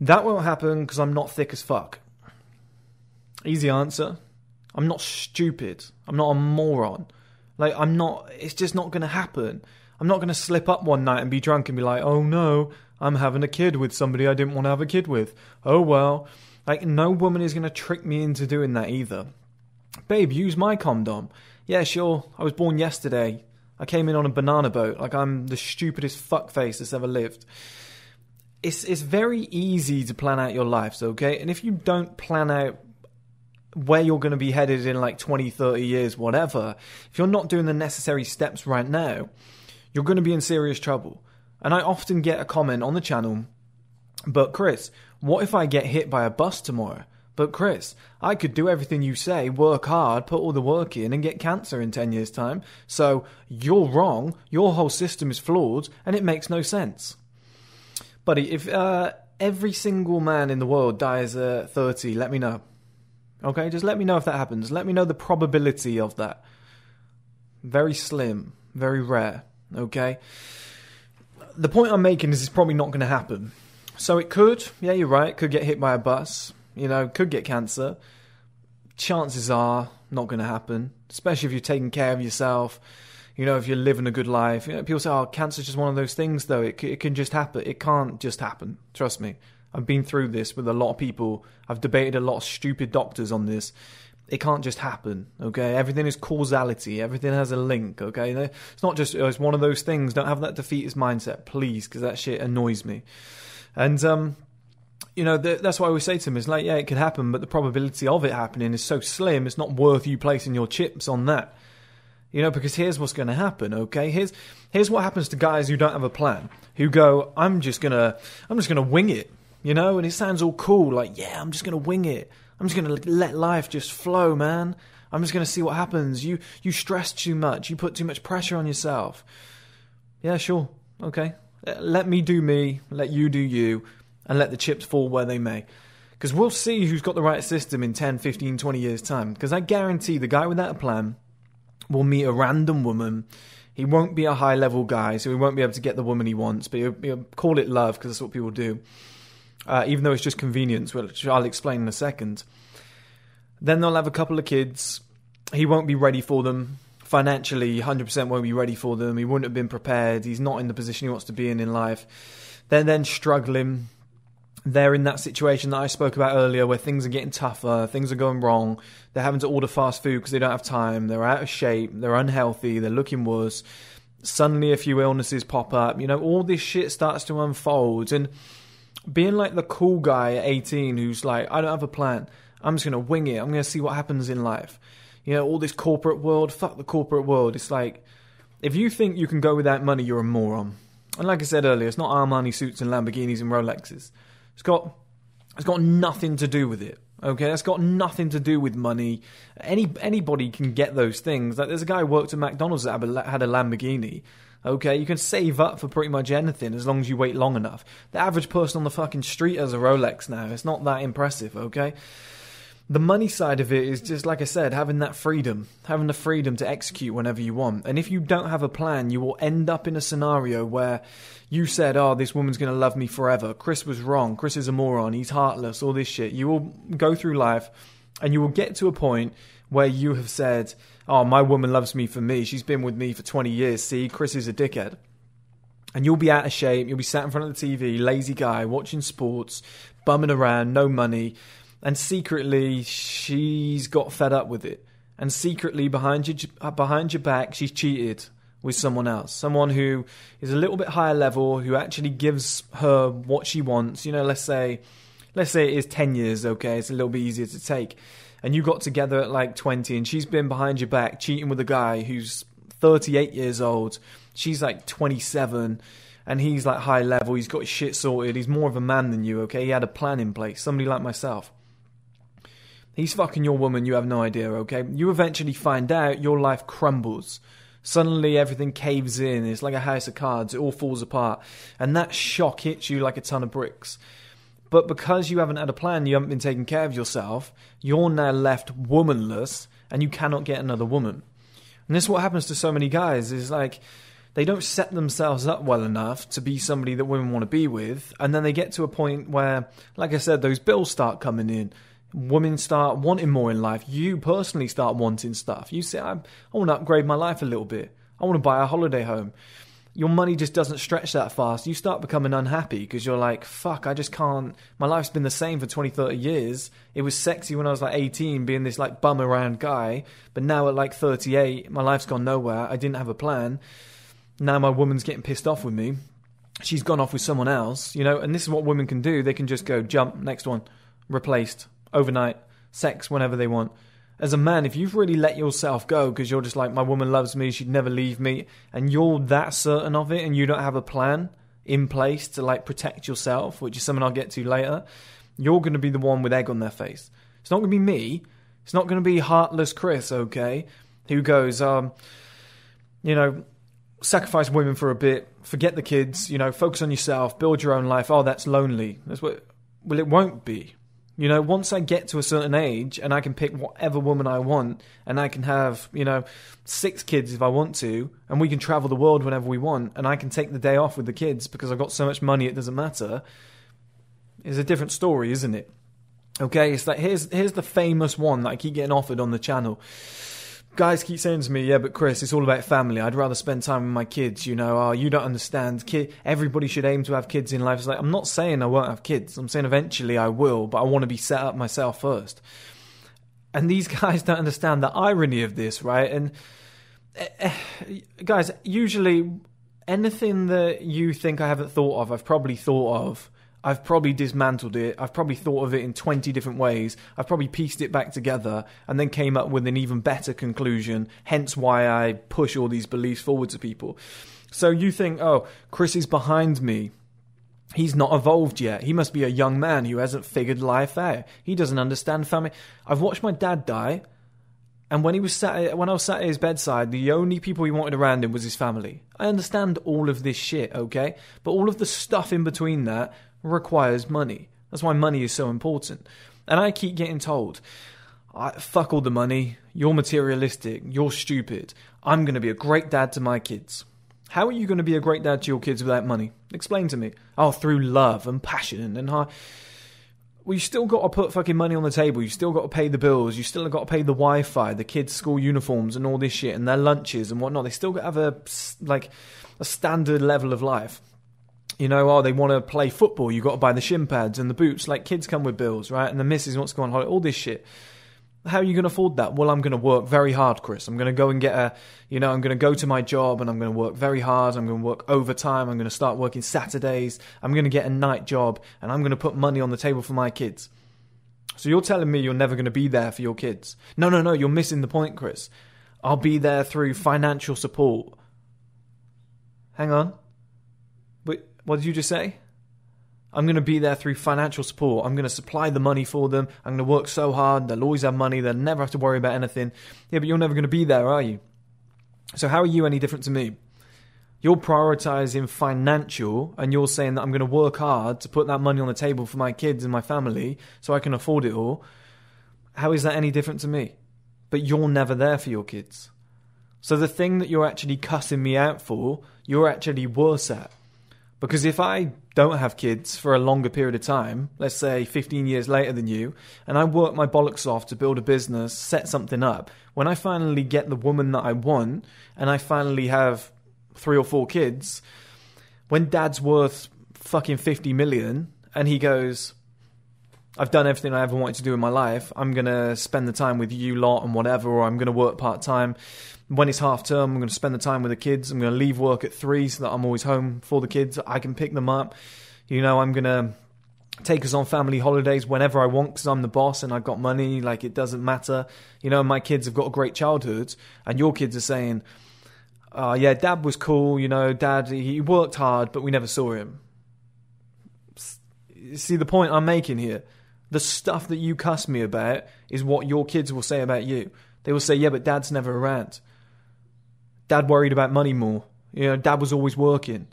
That won't happen because I'm not thick as fuck. Easy answer. I'm not stupid. I'm not a moron. Like, I'm not, it's just not going to happen. I'm not going to slip up one night and be drunk and be like, oh no, I'm having a kid with somebody I didn't want to have a kid with. Oh well. Like, no woman is going to trick me into doing that either. Babe, use my condom. Yeah, sure. I was born yesterday. I came in on a banana boat. Like, I'm the stupidest fuckface that's ever lived. It's, it's very easy to plan out your lives, okay? And if you don't plan out where you're going to be headed in like 20, 30 years, whatever, if you're not doing the necessary steps right now, you're going to be in serious trouble. And I often get a comment on the channel, but Chris, what if I get hit by a bus tomorrow? But Chris, I could do everything you say, work hard, put all the work in, and get cancer in 10 years' time. So you're wrong, your whole system is flawed, and it makes no sense. Buddy, if uh, every single man in the world dies at 30, let me know. Okay, just let me know if that happens. Let me know the probability of that. Very slim, very rare. Okay. The point I'm making is it's probably not going to happen. So it could, yeah, you're right, could get hit by a bus, you know, could get cancer. Chances are not going to happen, especially if you're taking care of yourself, you know, if you're living a good life. You know, people say, oh, cancer's just one of those things, though. It, it can just happen. It can't just happen. Trust me. I've been through this with a lot of people. I've debated a lot of stupid doctors on this. It can't just happen, okay? Everything is causality. Everything has a link, okay? It's not just, it's one of those things. Don't have that defeatist mindset, please, because that shit annoys me. And, um, you know, that's why we say to them, is like, yeah, it could happen, but the probability of it happening is so slim, it's not worth you placing your chips on that. You know, because here's what's going to happen, okay? Here's here's what happens to guys who don't have a plan, who go, I'm just gonna, I'm just gonna wing it you know, and it sounds all cool, like, yeah, I'm just going to wing it. I'm just going to let life just flow, man. I'm just going to see what happens. You you stress too much. You put too much pressure on yourself. Yeah, sure. Okay. Let me do me, let you do you, and let the chips fall where they may. Because we'll see who's got the right system in 10, 15, 20 years' time. Because I guarantee the guy without a plan will meet a random woman. He won't be a high level guy, so he won't be able to get the woman he wants, but he'll, he'll call it love because that's what people do uh, even though it's just convenience, which I'll explain in a second. Then they'll have a couple of kids. He won't be ready for them financially. 100% won't be ready for them. He wouldn't have been prepared. He's not in the position he wants to be in in life. They're then struggling. They're in that situation that I spoke about earlier where things are getting tougher, things are going wrong. They're having to order fast food because they don't have time. They're out of shape. They're unhealthy. They're looking worse Suddenly, a few illnesses pop up. You know, all this shit starts to unfold. And being like the cool guy at 18 who's like, I don't have a plan. I'm just going to wing it. I'm going to see what happens in life. You know, all this corporate world, fuck the corporate world. It's like, if you think you can go without money, you're a moron. And like I said earlier, it's not Armani suits and Lamborghinis and Rolexes. It's got, it's got nothing to do with it. Okay, that's got nothing to do with money. Any anybody can get those things. Like there's a guy who worked at McDonald's that had a Lamborghini. Okay, you can save up for pretty much anything as long as you wait long enough. The average person on the fucking street has a Rolex now. It's not that impressive. Okay, the money side of it is just like I said, having that freedom, having the freedom to execute whenever you want. And if you don't have a plan, you will end up in a scenario where you said, "Oh, this woman's going to love me forever." Chris was wrong. Chris is a moron. He's heartless. All this shit. You will go through life, and you will get to a point where you have said, "Oh, my woman loves me for me. She's been with me for 20 years. See, Chris is a dickhead." And you'll be out of shape. You'll be sat in front of the TV, lazy guy, watching sports, bumming around, no money and secretly she's got fed up with it and secretly behind your behind your back she's cheated with someone else someone who is a little bit higher level who actually gives her what she wants you know let's say let's say it is 10 years okay it's a little bit easier to take and you got together at like 20 and she's been behind your back cheating with a guy who's 38 years old. She's like 27 and he's like high level. He's got his shit sorted. He's more of a man than you okay? He had a plan in place. Somebody like myself. He's fucking your woman, you have no idea, okay? You eventually find out your life crumbles. Suddenly everything caves in, it's like a house of cards, it all falls apart. And that shock hits you like a ton of bricks. But because you haven't had a plan, you haven't been taking care of yourself, you're now left womanless and you cannot get another woman. And this is what happens to so many guys is like they don't set themselves up well enough to be somebody that women want to be with, and then they get to a point where, like I said, those bills start coming in women start wanting more in life. You personally start wanting stuff. You say, I, I want to upgrade my life a little bit. I want to buy a holiday home. Your money just doesn't stretch that fast. You start becoming unhappy because you're like, fuck, I just can't. My life's been the same for 20, 30 years. It was sexy when I was like 18, being this like bum around guy. But now at like 38, my life's gone nowhere. I didn't have a plan. Now my woman's getting pissed off with me. She's gone off with someone else, you know, and this is what women can do. They can just go, jump, next one, replaced overnight, sex whenever they want. As a man, if you've really let yourself go because you're just like, my woman loves me, she'd never leave me, and you're that certain of it and you don't have a plan in place to like protect yourself, which is something I'll get to later, you're going to be the one with egg on their face. It's not going to be me. It's not going to be heartless Chris, okay, who goes, um, you know, sacrifice women for a bit, forget the kids, you know, focus on yourself, build your own life. Oh, that's lonely. That's what. Well, it won't be. You know, once I get to a certain age and I can pick whatever woman I want and I can have, you know, six kids if I want to, and we can travel the world whenever we want, and I can take the day off with the kids because I've got so much money it doesn't matter, is a different story, isn't it? Okay, it's like here's here's the famous one that I keep getting offered on the channel guys keep saying to me, "Yeah, but Chris, it's all about family. I'd rather spend time with my kids." You know, oh, you don't understand. Everybody should aim to have kids in life. It's like I'm not saying I won't have kids. I'm saying eventually I will, but I want to be set up myself first. And these [laughs] guys don't understand the irony of this, right? And uh, guys, usually anything that you think I haven't thought of, I've probably thought of I've probably dismantled it. I've probably thought of it in 20 different ways. I've probably pieced it back together and then came up with an even better conclusion, hence why I push all these beliefs forward to people. So you think, oh, Chris is behind me. He's not evolved yet. He must be a young man who hasn't figured life out. He doesn't understand family. I've watched my dad die, and when he was sat, when I was sat at his bedside, the only people he wanted around him was his family. I understand all of this shit, okay, but all of the stuff in between that requires money. That's why money is so important. And I keep getting told, fuck all the money, you're materialistic, you're stupid. I'm going to be a great dad to my kids. How are you going to be a great dad to your kids without money? Explain to me. Oh, through love and passion and heart. Well, you still got to put fucking money on the table. You still got to pay the bills. You still got to pay the Wi-Fi, the kids' school uniforms, and all this shit, and their lunches and whatnot. They still got to have a like a standard level of life you know, oh, they want to play football, you've got to buy the shin pads and the boots. Like, kids come with bills, right? And the missus wants to go on holiday, all this shit. How are you going to afford that? Well, I'm going to work very hard, Chris. I'm going to go and get a, you know, I'm going to go to my job and I'm going to work very hard. I'm going to work overtime. I'm going to start working Saturdays. I'm going to get a night job and I'm going to put money on the table for my kids. So you're telling me you're never going to be there for your kids? No, no, no. You're missing the point, Chris. I'll be there through financial support. Hang on. What did you just say? I'm going to be there through financial support. I'm going to supply the money for them. I'm going to work so hard. They'll always have money. They'll never have to worry about anything. Yeah, but you're never going to be there, are you? So, how are you any different to me? You're prioritizing financial and you're saying that I'm going to work hard to put that money on the table for my kids and my family so I can afford it all. How is that any different to me? But you're never there for your kids. So, the thing that you're actually cussing me out for, you're actually worse at. Because if I don't have kids for a longer period of time, let's say 15 years later than you, and I work my bollocks off to build a business, set something up, when I finally get the woman that I want, and I finally have three or four kids, when dad's worth fucking 50 million, and he goes, I've done everything I ever wanted to do in my life. I'm going to spend the time with you lot and whatever, or I'm going to work part time when it's half term, I'm going to spend the time with the kids. I'm going to leave work at three so that I'm always home for the kids. I can pick them up. You know, I'm going to take us on family holidays whenever I want because I'm the boss and I've got money. Like, it doesn't matter. You know, my kids have got a great childhood, and your kids are saying, uh, yeah, dad was cool. You know, dad, he worked hard, but we never saw him. See the point I'm making here? The stuff that you cuss me about is what your kids will say about you. They will say, yeah, but dad's never around. Dad worried about money more. You know, dad was always working.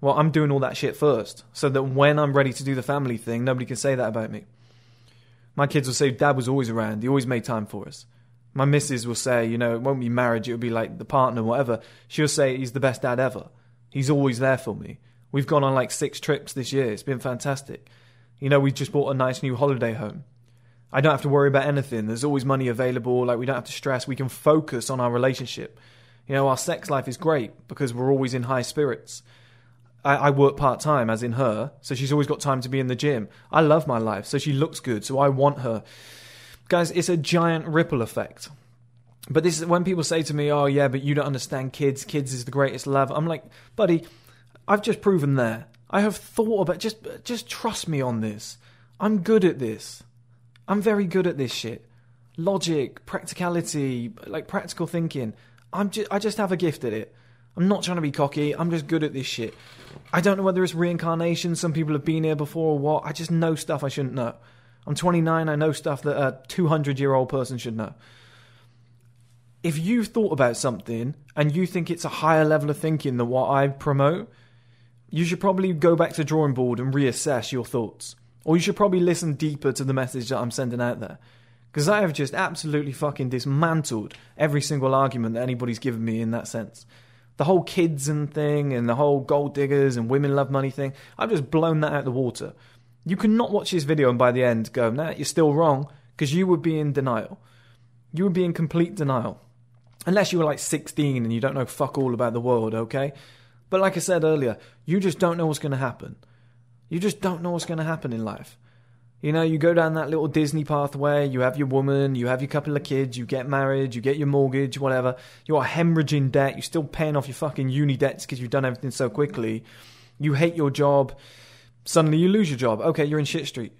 Well, I'm doing all that shit first, so that when I'm ready to do the family thing, nobody can say that about me. My kids will say, Dad was always around. He always made time for us. My missus will say, you know, it won't be marriage, it'll be like the partner, whatever. She'll say, he's the best dad ever. He's always there for me. We've gone on like six trips this year. It's been fantastic. You know, we just bought a nice new holiday home. I don't have to worry about anything. There's always money available. Like, we don't have to stress. We can focus on our relationship. You know, our sex life is great because we're always in high spirits. I, I work part time, as in her, so she's always got time to be in the gym. I love my life, so she looks good, so I want her. Guys, it's a giant ripple effect. But this is when people say to me, "Oh yeah, but you don't understand kids. Kids is the greatest love." I'm like, buddy, I've just proven there. I have thought about just just trust me on this. I'm good at this. I'm very good at this shit. Logic, practicality, like practical thinking. I'm just, I just have a gift at it. I'm not trying to be cocky. I'm just good at this shit. I don't know whether it's reincarnation. Some people have been here before or what. I just know stuff I shouldn't know. I'm 29. I know stuff that a 200 year old person should know. If you've thought about something and you think it's a higher level of thinking than what I promote, you should probably go back to drawing board and reassess your thoughts. Or you should probably listen deeper to the message that I'm sending out there. Because I have just absolutely fucking dismantled every single argument that anybody's given me in that sense. The whole kids and thing and the whole gold diggers and women love money thing, I've just blown that out of the water. You cannot watch this video and by the end go, nah, you're still wrong, because you would be in denial. You would be in complete denial. Unless you were like 16 and you don't know fuck all about the world, okay? But like I said earlier, you just don't know what's going to happen. You just don't know what's going to happen in life. You know, you go down that little Disney pathway, you have your woman, you have your couple of kids, you get married, you get your mortgage, whatever. You are hemorrhaging debt, you're still paying off your fucking uni debts because you've done everything so quickly. You hate your job, suddenly you lose your job. Okay, you're in shit street.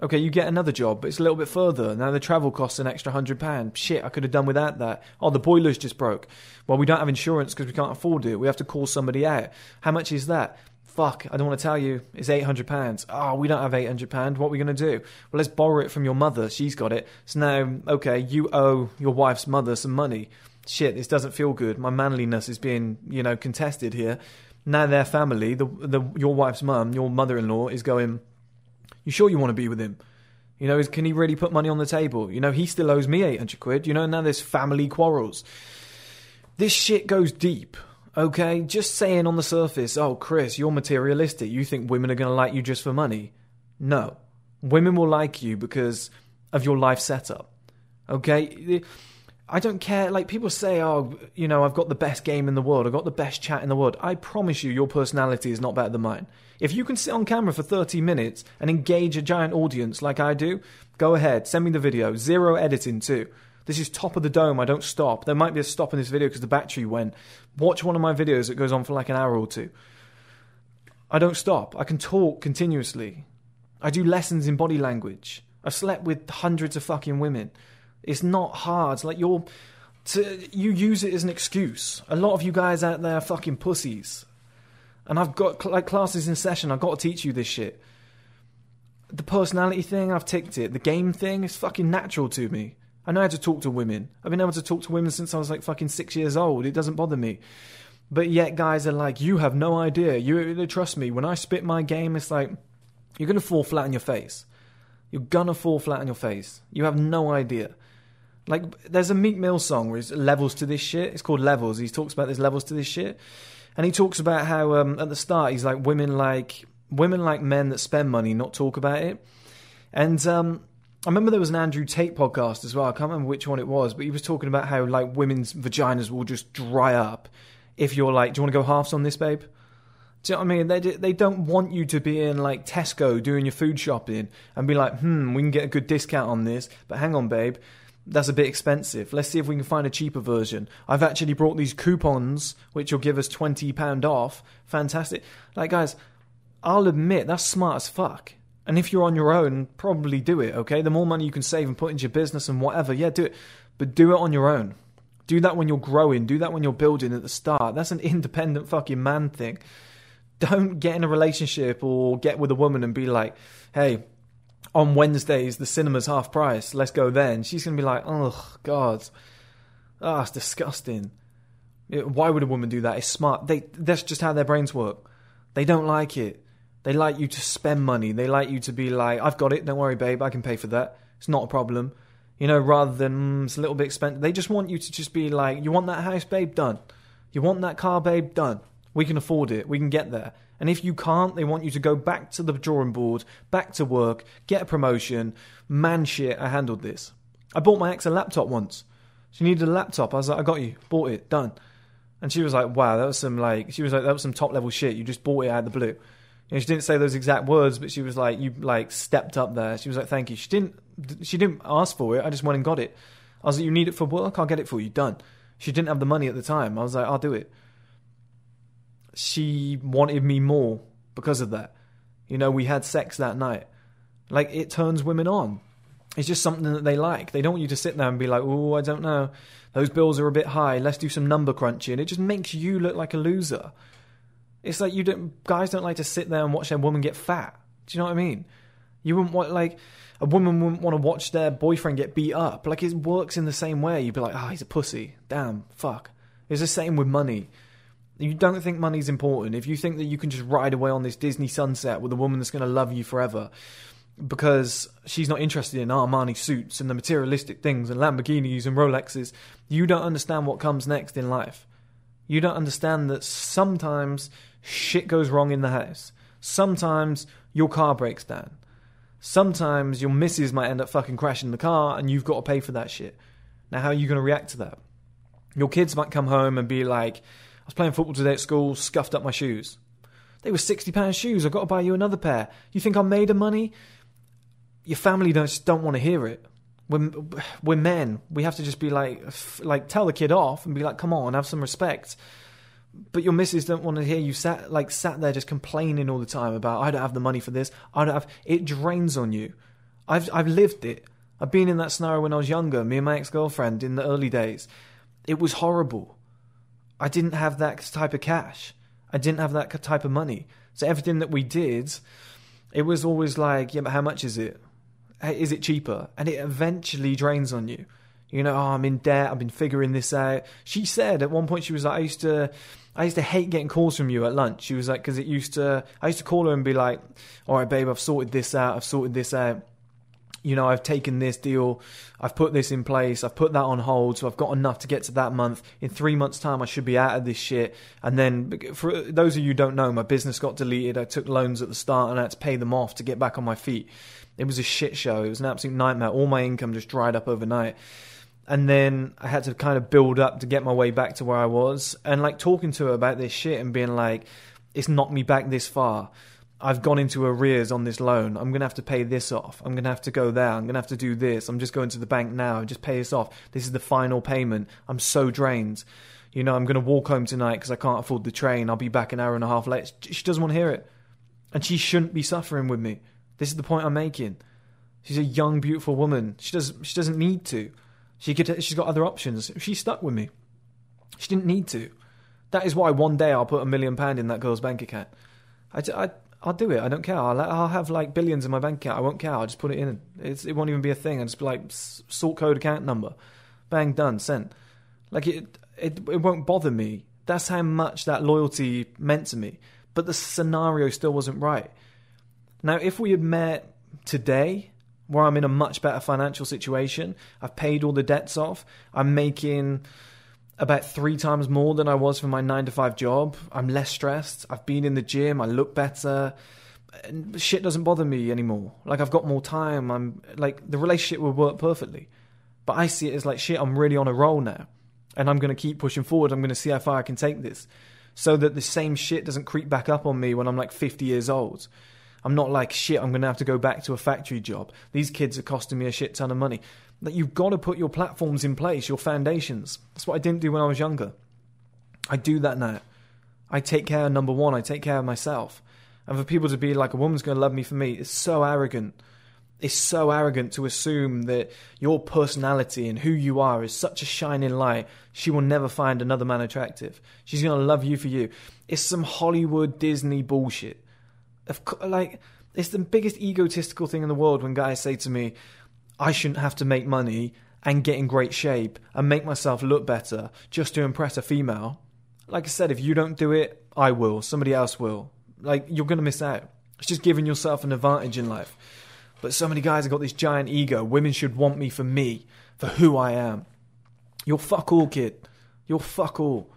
Okay, you get another job, but it's a little bit further. Now the travel costs an extra hundred pound. Shit, I could have done without that. Oh, the boiler's just broke. Well, we don't have insurance because we can't afford it. We have to call somebody out. How much is that? fuck, I don't want to tell you, it's £800. Oh, ah, we don't have £800. What are we going to do? Well, let's borrow it from your mother. She's got it. So now, okay, you owe your wife's mother some money. Shit, this doesn't feel good. My manliness is being, you know, contested here. Now their family, the, the your wife's mum, your mother-in-law, is going, you sure you want to be with him? You know, can he really put money on the table? You know, he still owes me 800 quid. You know, now there's family quarrels. This shit goes deep. Okay, just saying on the surface, oh, Chris, you're materialistic. You think women are going to like you just for money. No. Women will like you because of your life setup. Okay? I don't care. Like people say, oh, you know, I've got the best game in the world. I've got the best chat in the world. I promise you, your personality is not better than mine. If you can sit on camera for 30 minutes and engage a giant audience like I do, go ahead. Send me the video. Zero editing too. This is top of the dome. I don't stop. There might be a stop in this video because the battery went. Watch one of my videos that goes on for like an hour or two. I don't stop. I can talk continuously. I do lessons in body language. I've slept with hundreds of fucking women. It's not hard. Like you're, to, you use it as an excuse. A lot of you guys out there are fucking pussies, and I've got like classes in session. I've got to teach you this shit. The personality thing, I've ticked it. The game thing is fucking natural to me. I know how to talk to women. I've been able to talk to women since I was like fucking six years old. It doesn't bother me. But yet, guys are like, you have no idea. You trust me. When I spit my game, it's like you're gonna fall flat on your face. You're gonna fall flat on your face. You have no idea. Like, there's a Meek Mill song where it's levels to this shit. It's called Levels. He talks about there's levels to this shit, and he talks about how um, at the start he's like women like women like men that spend money, not talk about it. And um, I remember there was an Andrew Tate podcast as well. I can't remember which one it was, but he was talking about how like women's vaginas will just dry up if you're like, do you want to go halves on this, babe? Do you know what I mean? They they don't want you to be in like Tesco doing your food shopping and be like, hmm, we can get a good discount on this, but hang on, babe, that's a bit expensive. Let's see if we can find a cheaper version. I've actually brought these coupons which will give us twenty pound off. Fantastic. Like guys, I'll admit that's smart as fuck. And if you're on your own, probably do it, okay? The more money you can save and put into your business and whatever, yeah, do it. But do it on your own. Do that when you're growing. Do that when you're building at the start. That's an independent fucking man thing. Don't get in a relationship or get with a woman and be like, hey, on Wednesdays the cinema's half price. Let's go then. She's gonna be like, oh god, ah, oh, it's disgusting. Why would a woman do that? It's smart. They that's just how their brains work. They don't like it. They like you to spend money. They like you to be like, I've got it. Don't worry, babe. I can pay for that. It's not a problem. You know, rather than mm, it's a little bit expensive. They just want you to just be like, you want that house, babe? Done. You want that car, babe? Done. We can afford it. We can get there. And if you can't, they want you to go back to the drawing board, back to work, get a promotion. Man, shit, I handled this. I bought my ex a laptop once. She needed a laptop. I was like, I got you. Bought it. Done. And she was like, wow, that was some like, she was like, that was some top level shit. You just bought it out of the blue. Know, she didn't say those exact words, but she was like, you like stepped up there. She was like, thank you. She didn't, she didn't ask for it. I just went and got it. I was like, you need it for work? I'll get it for you. Done. She didn't have the money at the time. I was like, I'll do it she wanted me more because of that. You know, we had sex that night. Like, it turns women on. It's just something that they like. They don't want you to sit there and be like, oh, I don't know. Those bills are a bit high. Let's do some number crunching. It just makes you look like a loser. It's like you don't, guys don't like to sit there and watch their woman get fat. Do you know what I mean? You wouldn't want, like, a woman wouldn't want to watch their boyfriend get beat up. Like, it works in the same way. You'd be like, oh, he's a pussy. Damn, fuck. It's the same with money you don't think money's important, if you think that you can just ride away on this Disney sunset with a woman that's going to love you forever because she's not interested in Armani suits and the materialistic things and Lamborghinis and Rolexes, you don't understand what comes next in life. You don't understand that sometimes shit goes wrong in the house. Sometimes your car breaks down. Sometimes your missus might end up fucking crashing the car and you've got to pay for that shit. Now, how are you going to react to that? Your kids might come home and be like, was playing football today at school, scuffed up my shoes. They were £60 shoes. I've got to buy you another pair. You think I'm made of money? Your family don't, don't want to hear it. We're, we're men. We have to just be like, like, tell the kid off and be like, come on, have some respect. But your missus don't want to hear you sat like sat there just complaining all the time about I don't have the money for this. I don't have. It drains on you. I've I've lived it. I've been in that scenario when I was younger. Me and my ex girlfriend in the early days. It was horrible. I didn't have that type of cash. I didn't have that type of money. So everything that we did, it was always like, yeah, but how much is it? Is it cheaper? And it eventually drains on you. You know, oh, I'm in debt. I've been figuring this out. She said at one point she was like, I used to, I used to hate getting calls from you at lunch. She was like, because it used to, I used to call her and be like, all right, babe, I've sorted this out. I've sorted this out you know, I've taken this deal, I've put this in place, I've put that on hold, so I've got enough to get to that month. In three months' time, I should be out of this shit. And then, for those of you who don't know, my business got deleted. I took loans at the start and I had to pay them off to get back on my feet. It was a shit show. It was an absolute nightmare. All my income just dried up overnight. and then I had to kind of build up to get my way back to where I was. And like talking to her about this shit and being like, it's knocked me back this far. I've gone into arrears on this loan. I'm going to have to pay this off. I'm going to have to go there. I'm going to have to do this. I'm just going to the bank now. And just pay this off. This is the final payment. I'm so drained. You know, I'm going to walk home tonight because I can't afford the train. I'll be back an hour and a half late. She doesn't want to hear it. And she shouldn't be suffering with me. This is the point I'm making. She's a young, beautiful woman. She does. She doesn't need to. She could. She's got other options. She's stuck with me. She didn't need to. That is why one day I'll put a million pound in that girl's bank account. I, I, I'll do it. I don't care. I'll, I'll have like billions in my bank account. I won't care. I'll just put it in. It's, it won't even be a thing. I'll just be like sort code account number, bang done sent. Like it, it, it won't bother me. That's how much that loyalty meant to me. But the scenario still wasn't right. Now, if we had met today, where I'm in a much better financial situation, I've paid all the debts off, I'm making about three times more than I was for my nine to five job. I'm less stressed. I've been in the gym. I look better. And shit doesn't bother me anymore. Like I've got more time. I'm like the relationship will work perfectly. But I see it as like shit. I'm really on a roll now, and I'm to keep pushing forward. I'm to see how far I can take this, so that the same shit doesn't creep back up on me when I'm like 50 years old. I'm not like shit. I'm to have to go back to a factory job. These kids are costing me a shit ton of money that you've got to put your platforms in place, your foundations. That's what I didn't do when I was younger. I do that now. I take care number one, I take care of myself. And for people to be like, a woman's going to love me for me, it's so arrogant. It's so arrogant to assume that your personality and who you are is such a shining light, she will never find another man attractive. She's going to love you for you. It's some Hollywood Disney bullshit. Of co- like, it's the biggest egotistical thing in the world when guys say to me, I shouldn't have to make money and get in great shape and make myself look better just to impress a female. Like I said, if you don't do it, I will. Somebody else will. Like, you're going to miss out. It's just giving yourself an advantage in life. But so many guys have got this giant ego. Women should want me for me, for who I am. You're fuck all, kid. You're fuck all.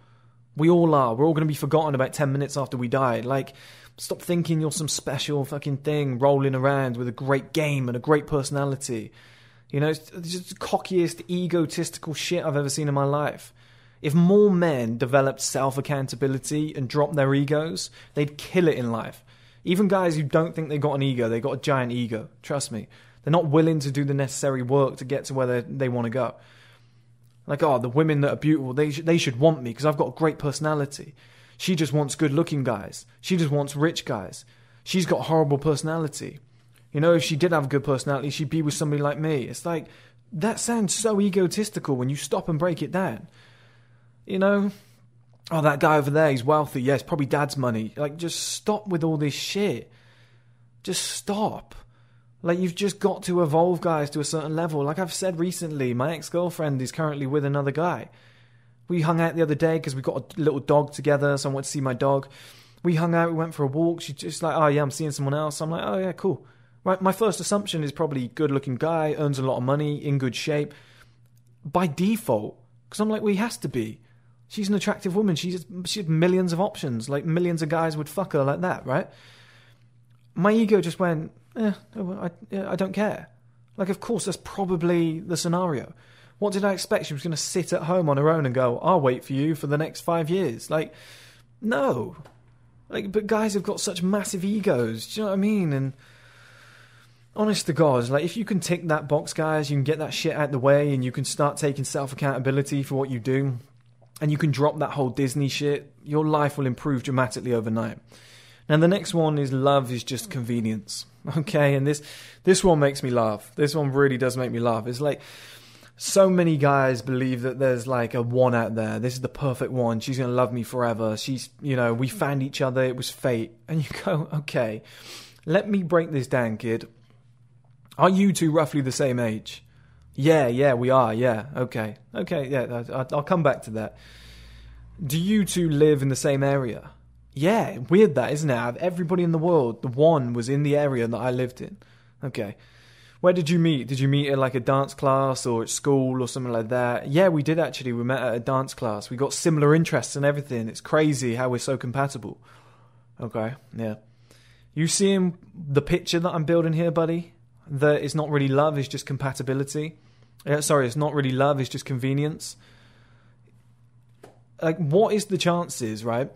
We all are. We're all going to be forgotten about 10 minutes after we die. Like, stop thinking you're some special fucking thing rolling around with a great game and a great personality. You know, it's just the cockiest, egotistical shit I've ever seen in my life. If more men developed self accountability and dropped their egos, they'd kill it in life. Even guys who don't think they've got an ego, they've got a giant ego. Trust me. They're not willing to do the necessary work to get to where they, want to go. Like, oh, the women that are beautiful, they, sh- they should want me because I've got a great personality. She just wants good looking guys. She just wants rich guys. She's got horrible personality. You know, if she did have a good personality, she'd be with somebody like me. It's like, that sounds so egotistical when you stop and break it down. You know, oh, that guy over there, he's wealthy. Yes, probably dad's money. Like, just stop with all this shit. Just stop. Like, you've just got to evolve guys to a certain level. Like I've said recently, my ex girlfriend is currently with another guy. We hung out the other day because we got a little dog together, so I went to see my dog. We hung out, we went for a walk. She's just like, oh, yeah, I'm seeing someone else. I'm like, oh, yeah, cool. Right, my first assumption is probably good looking guy, earns a lot of money, in good shape. By default, because I'm like, well, he has to be. She's an attractive woman. She's she has millions of options. Like millions of guys would fuck her like that, right? My ego just went, eh, I, I don't care. Like, of course, that's probably the scenario. What did I expect? She was going to sit at home on her own and go, I'll wait for you for the next five years. Like, no. Like, but guys have got such massive egos. Do you know what I mean? And honest to God, like if you can tick that box, guys, you can get that shit out the way and you can start taking self accountability for what you do and you can drop that whole Disney shit, your life will improve dramatically overnight. Now the next one is love is just convenience. [laughs] Okay, and this this one makes me laugh. This one really does make me laugh. It's like so many guys believe that there's like a one out there. This is the perfect one. She's going to love me forever. She's, you know, we found each other. It was fate. And you go, [laughs] okay, let me break this down, kid. Are you two roughly the same age? Yeah, yeah, we are. Yeah, okay, okay, yeah. I'll come back to that. Do you two live in the same area? Yeah, weird that, isn't it? Everybody in the world, the one was in the area that I lived in. Okay. Where did you meet? Did you meet at like a dance class or at school or something like that? Yeah, we did actually. We met at a dance class. We got similar interests and everything. It's crazy how we're so compatible. Okay, yeah. You seeing the picture that I'm building here, buddy? That it's not really love, it's just compatibility. Yeah, sorry, it's not really love, it's just convenience. Like, what is the chances, right?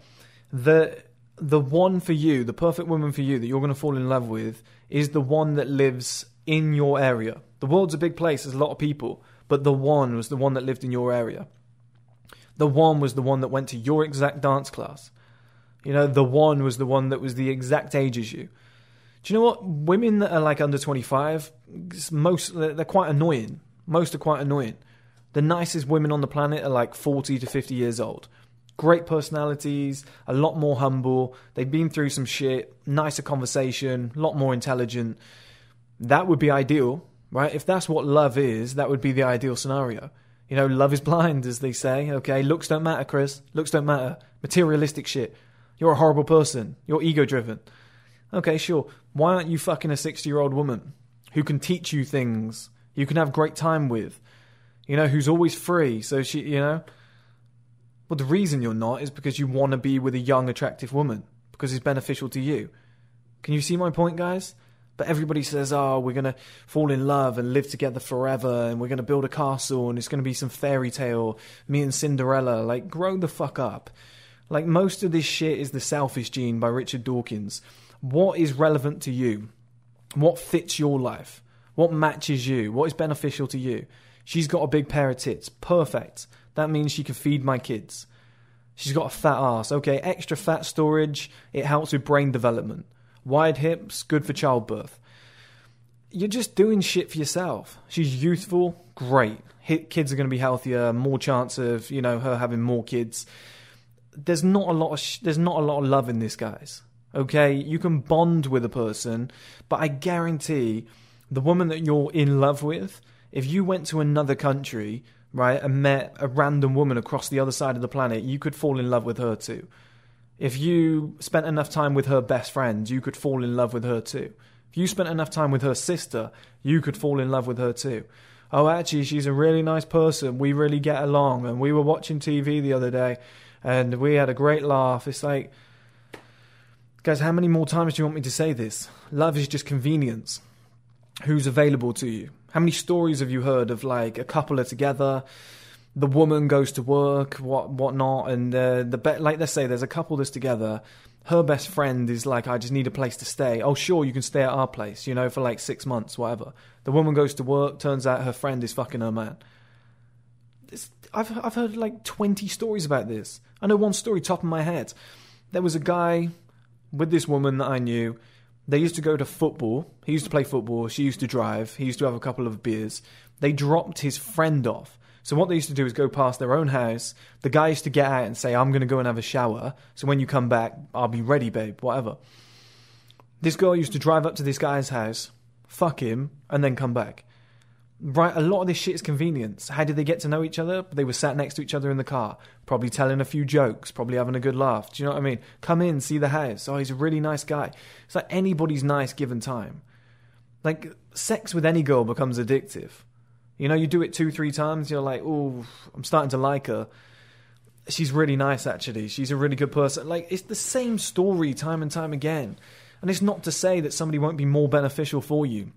That the one for you, the perfect woman for you that you're going to fall in love with, is the one that lives in your area. The world's a big place, there's a lot of people, but the one was the one that lived in your area. The one was the one that went to your exact dance class. You know, the one was the one that was the exact age as you. Do you know what? Women that are like under 25, most they're quite annoying. Most are quite annoying. The nicest women on the planet are like 40 to 50 years old. Great personalities, a lot more humble. They've been through some shit, nicer conversation, a lot more intelligent. That would be ideal, right? If that's what love is, that would be the ideal scenario. You know, love is blind, as they say. Okay, looks don't matter, Chris. Looks don't matter. Materialistic shit. You're a horrible person. You're ego driven. Okay, sure. Why aren't you fucking a 60 year old woman who can teach you things you can have great time with? You know, who's always free. So she, you know. Well, the reason you're not is because you want to be with a young, attractive woman because it's beneficial to you. Can you see my point, guys? But everybody says, oh, we're going to fall in love and live together forever and we're going to build a castle and it's going to be some fairy tale, me and Cinderella. Like, grow the fuck up. Like, most of this shit is the selfish gene by Richard Dawkins. What is relevant to you? What fits your life? What matches you? What is beneficial to you? She's got a big pair of tits. Perfect. That means she can feed my kids. She's got a fat ass. Okay, extra fat storage. It helps with brain development. Wide hips, good for childbirth. You're just doing shit for yourself. She's youthful, great. Kids are going to be healthier, more chance of you know her having more kids. There's not a lot of sh- there's not a lot of love in this, guys. Okay, you can bond with a person, but I guarantee the woman that you're in love with, if you went to another country, right, and met a random woman across the other side of the planet, you could fall in love with her too. If you spent enough time with her best friend, you could fall in love with her too. If you spent enough time with her sister, you could fall in love with her too. Oh, actually, she's a really nice person. We really get along. And we were watching TV the other day and we had a great laugh. It's like, guys, how many more times do you want me to say this? Love is just convenience. Who's available to you? How many stories have you heard of like a couple are together? the woman goes to work, what whatnot, and uh, the be- like. Let's say there's a couple that's together. Her best friend is like, I just need a place to stay. Oh, sure, you can stay at our place, you know, for like six months, whatever. The woman goes to work. Turns out her friend is fucking her man. It's, I've I've heard like twenty stories about this. I know one story top of my head. There was a guy with this woman that I knew. They used to go to football. He used to play football. She used to drive. He used to have a couple of beers. They dropped his friend off so what they used to do is go past their own house. The guy used to get out and say, "I'm going to go and have a shower. So when you come back, I'll be ready, babe. Whatever." This girl used to drive up to this guy's house, fuck him, and then come back. Right, a lot of this shit is convenience. How did they get to know each other? They were sat next to each other in the car, probably telling a few jokes, probably having a good laugh. Do you know what I mean? Come in, see the house. Oh, he's a really nice guy. It's like anybody's nice given time. Like, sex with any girl becomes addictive. You know, you do it two, three times, you're like, oh, I'm starting to like her. She's really nice, actually. She's a really good person. Like, it's the same story time and time again. And it's not to say that somebody won't be more beneficial for you.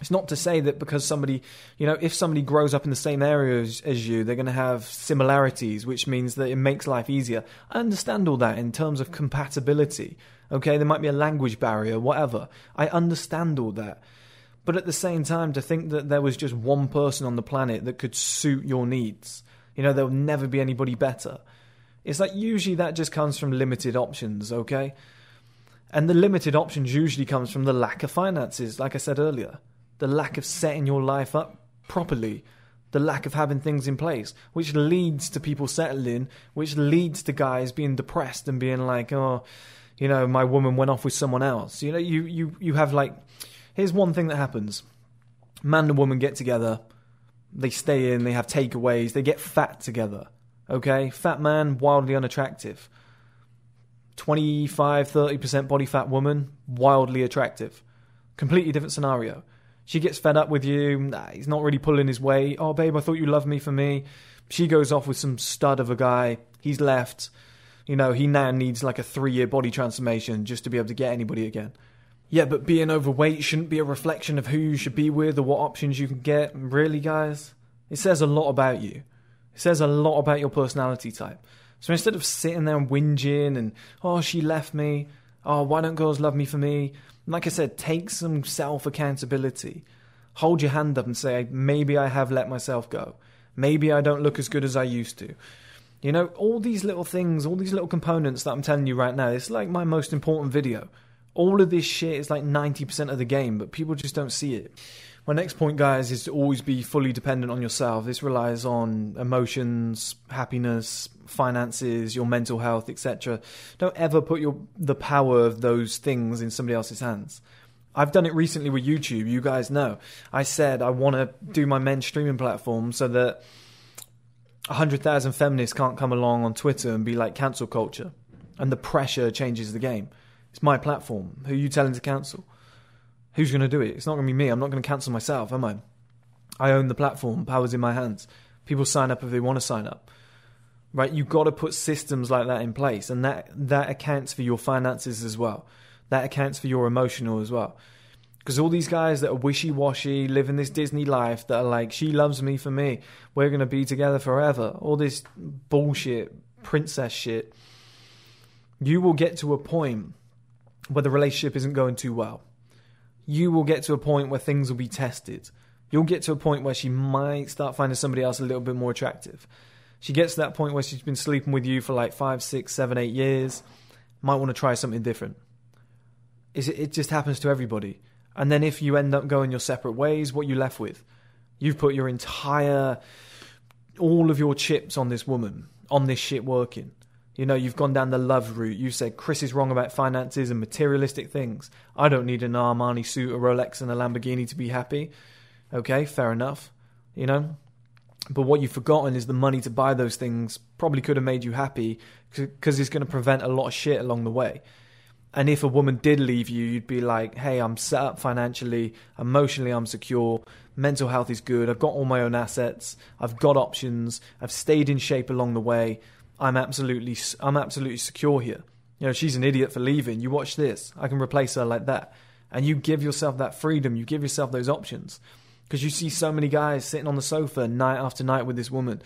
It's not to say that because somebody, you know, if somebody grows up in the same area as, as you, they're going to have similarities, which means that it makes life easier. I understand all that in terms of compatibility. Okay, there might be a language barrier, whatever. I understand all that. But at the same time, to think that there was just one person on the planet that could suit your needs, you know, there will never be anybody better. It's like usually that just comes from limited options, okay? And the limited options usually comes from the lack of finances, like I said earlier. The lack of setting your life up properly. The lack of having things in place, which leads to people settling, which leads to guys being depressed and being like, oh, you know, my woman went off with someone else. You know, you, you, you have like Here's one thing that happens man and woman get together, they stay in, they have takeaways, they get fat together. Okay? Fat man, wildly unattractive. 25, 30% body fat woman, wildly attractive. Completely different scenario. She gets fed up with you, nah, he's not really pulling his weight. Oh, babe, I thought you loved me for me. She goes off with some stud of a guy, he's left. You know, he now needs like a three year body transformation just to be able to get anybody again. Yeah, but being overweight shouldn't be a reflection of who you should be with or what options you can get. Really, guys? It says a lot about you. It says a lot about your personality type. So instead of sitting there whinging and, oh, she left me, oh, why don't girls love me for me? Like I said, take some self accountability. Hold your hand up and say, maybe I have let myself go. Maybe I don't look as good as I used to. You know, all these little things, all these little components that I'm telling you right now, it's like my most important video. All of this shit is like 90% of the game, but people just don't see it. My next point, guys, is to always be fully dependent on yourself. This relies on emotions, happiness, finances, your mental health, etc. Don't ever put your the power of those things in somebody else's hands. I've done it recently with YouTube. You guys know. I said I want to do my men's streaming platform so that 100,000 feminists can't come along on Twitter and be like cancel culture. And the pressure changes the game. It's my platform. Who are you telling to cancel? Who's going to do it? It's not going to be me. I'm not going to cancel myself, am I? I own the platform. Power's in my hands. People sign up if they want to sign up. Right? You've got to put systems like that in place, and that that accounts for your finances as well. That accounts for your emotional as well. Because all these guys that are wishy washy, living this Disney life, that are like, she loves me for me, we're going to be together forever, all this bullshit, princess shit, you will get to a point where the relationship isn't going too well you will get to a point where things will be tested. You'll get to a point where she might start finding somebody else a little bit more attractive. She gets to that point where she's been sleeping with you for like five, six, seven, eight years. Might want to try something different. Is it, it just happens to everybody. And then if you end up going your separate ways, what you left with? You've put your entire, all of your chips on this woman, on this shit working. You know, you've gone down the love route. You said Chris is wrong about finances and materialistic things. I don't need an Armani suit, a Rolex, and a Lamborghini to be happy. Okay, fair enough. You know? But what you've forgotten is the money to buy those things probably could have made you happy because it's going to prevent a lot of shit along the way. And if a woman did leave you, you'd be like, hey, I'm set up financially, emotionally, I'm secure, mental health is good, I've got all my own assets, I've got options, I've stayed in shape along the way I'm absolutely I'm absolutely secure here. You know, she's an idiot for leaving. You watch this. I can replace her like that. And you give yourself that freedom. You give yourself those options. Because you see so many guys sitting on the sofa night after night with this woman,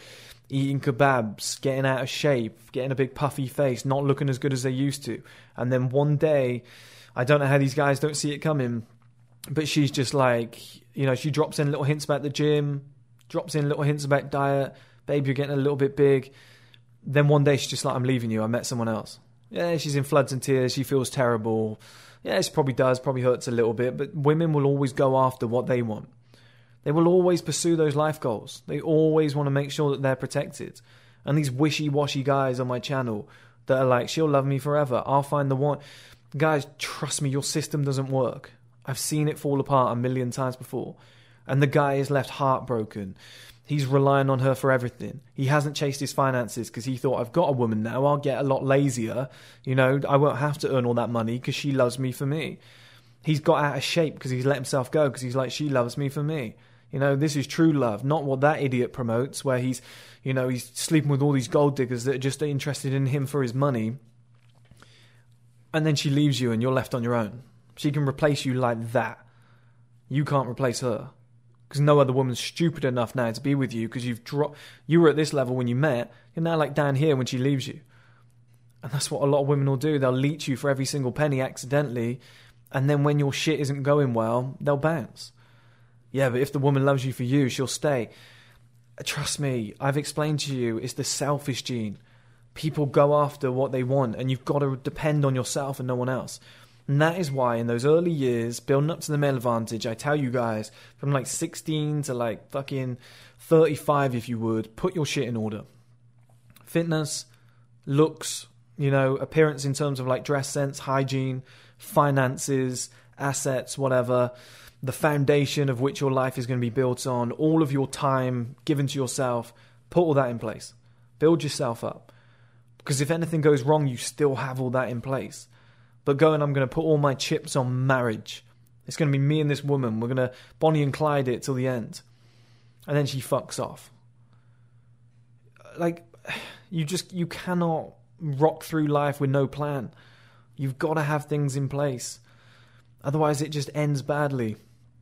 eating kebabs, getting out of shape, getting a big puffy face, not looking as good as they used to. And then one day, I don't know how these guys don't see it coming, but she's just like, you know, she drops in little hints about the gym, drops in little hints about diet. Babe, you're getting a little bit big then one day she's just like, I'm leaving you. I met someone else. Yeah, she's in floods and tears. She feels terrible. Yeah, she probably does, probably hurts a little bit, but women will always go after what they want. They will always pursue those life goals. They always want to make sure that they're protected. And these wishy washy guys on my channel that are like, she'll love me forever. I'll find the one. Guys, trust me, your system doesn't work. I've seen it fall apart a million times before. And the guy is left heartbroken He's relying on her for everything. He hasn't chased his finances because he thought, I've got a woman now, I'll get a lot lazier. You know, I won't have to earn all that money because she loves me for me. He's got out of shape because he's let himself go because he's like, she loves me for me. You know, this is true love, not what that idiot promotes, where he's, you know, he's sleeping with all these gold diggers that are just interested in him for his money. And then she leaves you and you're left on your own. She can replace you like that. You can't replace her because no other woman's stupid enough now to be with you because you've dropped. You were at this level when you met. You're now like down here when she leaves you, and that's what a lot of women will do. They'll leech you for every single penny accidentally, and then when your shit isn't going well, they'll bounce. Yeah, but if the woman loves you for you, she'll stay. Trust me, I've explained to you. It's the selfish gene. People go after what they want, and you've got to depend on yourself and no one else. And that is why in those early years, building up to the male advantage, I tell you guys, from like 16 to like fucking 35, if you would, put your shit in order. Fitness, looks, you know, appearance in terms of like dress sense, hygiene, finances, assets, whatever, the foundation of which your life is going to be built on, all of your time given to yourself, put all that in place. Build yourself up. Because if anything goes wrong, you still have all that in place but going, I'm going to put all my chips on marriage. It's going to be me and this woman. We're going to Bonnie and Clyde it till the end. And then she fucks off. Like, you just, you cannot rock through life with no plan. You've got to have things in place. Otherwise, it just ends badly.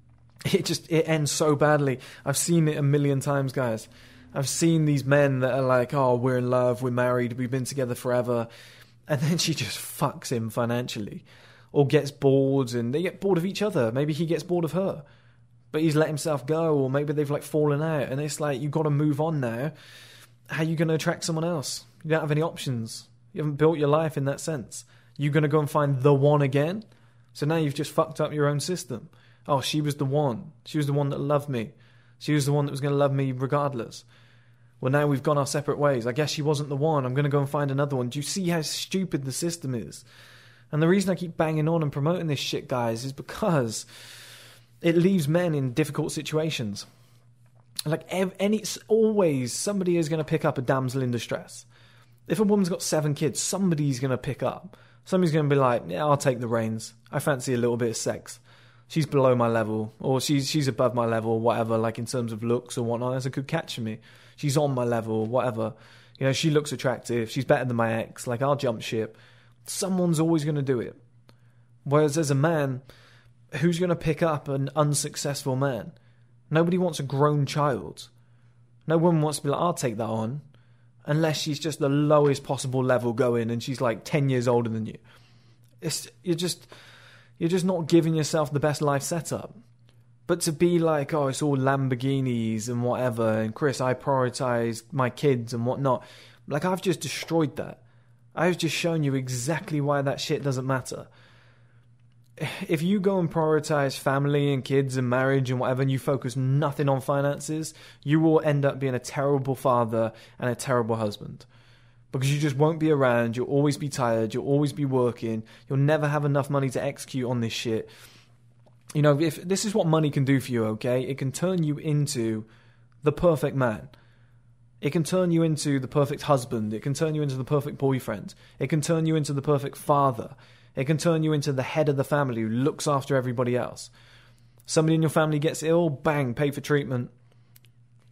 [laughs] it just it ends so badly. I've seen it a million times, guys. I've seen these men that are like, "Oh, we're in love, we're married, we've been together forever," and then she just fucks him financially, or gets bored, and they get bored of each other. Maybe he gets bored of her, but he's let himself go, or maybe they've like fallen out, and it's like you've got to move on now. How are you going to attract someone else? You don't have any options. You haven't built your life in that sense. You're going to go and find the one again. So now you've just fucked up your own system. Oh, she was the one. She was the one that loved me. She was the one that was going to love me regardless. Well, now we've gone our separate ways. I guess she wasn't the one. I'm going to go and find another one. Do you see how stupid the system is? And the reason I keep banging on and promoting this shit, guys, is because it leaves men in difficult situations. Like any, always somebody is going to pick up a damsel in distress. If a woman's got seven kids, somebody's going to pick up. Somebody's going to be like, "Yeah, I'll take the reins. I fancy a little bit of sex." she's below my level or she's she's above my level or whatever like in terms of looks or whatnot that's a good catch for me she's on my level whatever. You know she looks attractive. She's better than my ex. Like i'll jump ship. Someone's always going to do it. Whereas as a man who's going to pick up an unsuccessful man? Nobody wants a grown child. No one wants to be like i'll take that on unless she's just the lowest possible level going and she's like 10 years older than you. It's you're just you're just not giving yourself the best life setup. But to be like, oh, it's all Lamborghinis and whatever, and Chris, I prioritize my kids and whatnot. Like, I've just destroyed that. I've just shown you exactly why that shit doesn't matter. If you go and prioritize family and kids and marriage and whatever, and you focus nothing on finances, you will end up being a terrible father and a terrible husband because you just won't be around. You'll always be tired. You'll always be working. You'll never have enough money to execute on this shit. You know, if this is what money can do for you, okay? It can turn you into the perfect man. It can turn you into the perfect husband. It can turn you into the perfect boyfriend. It can turn you into the perfect father. It can turn you into the head of the family who looks after everybody else. Somebody in your family gets ill, bang, pay for treatment.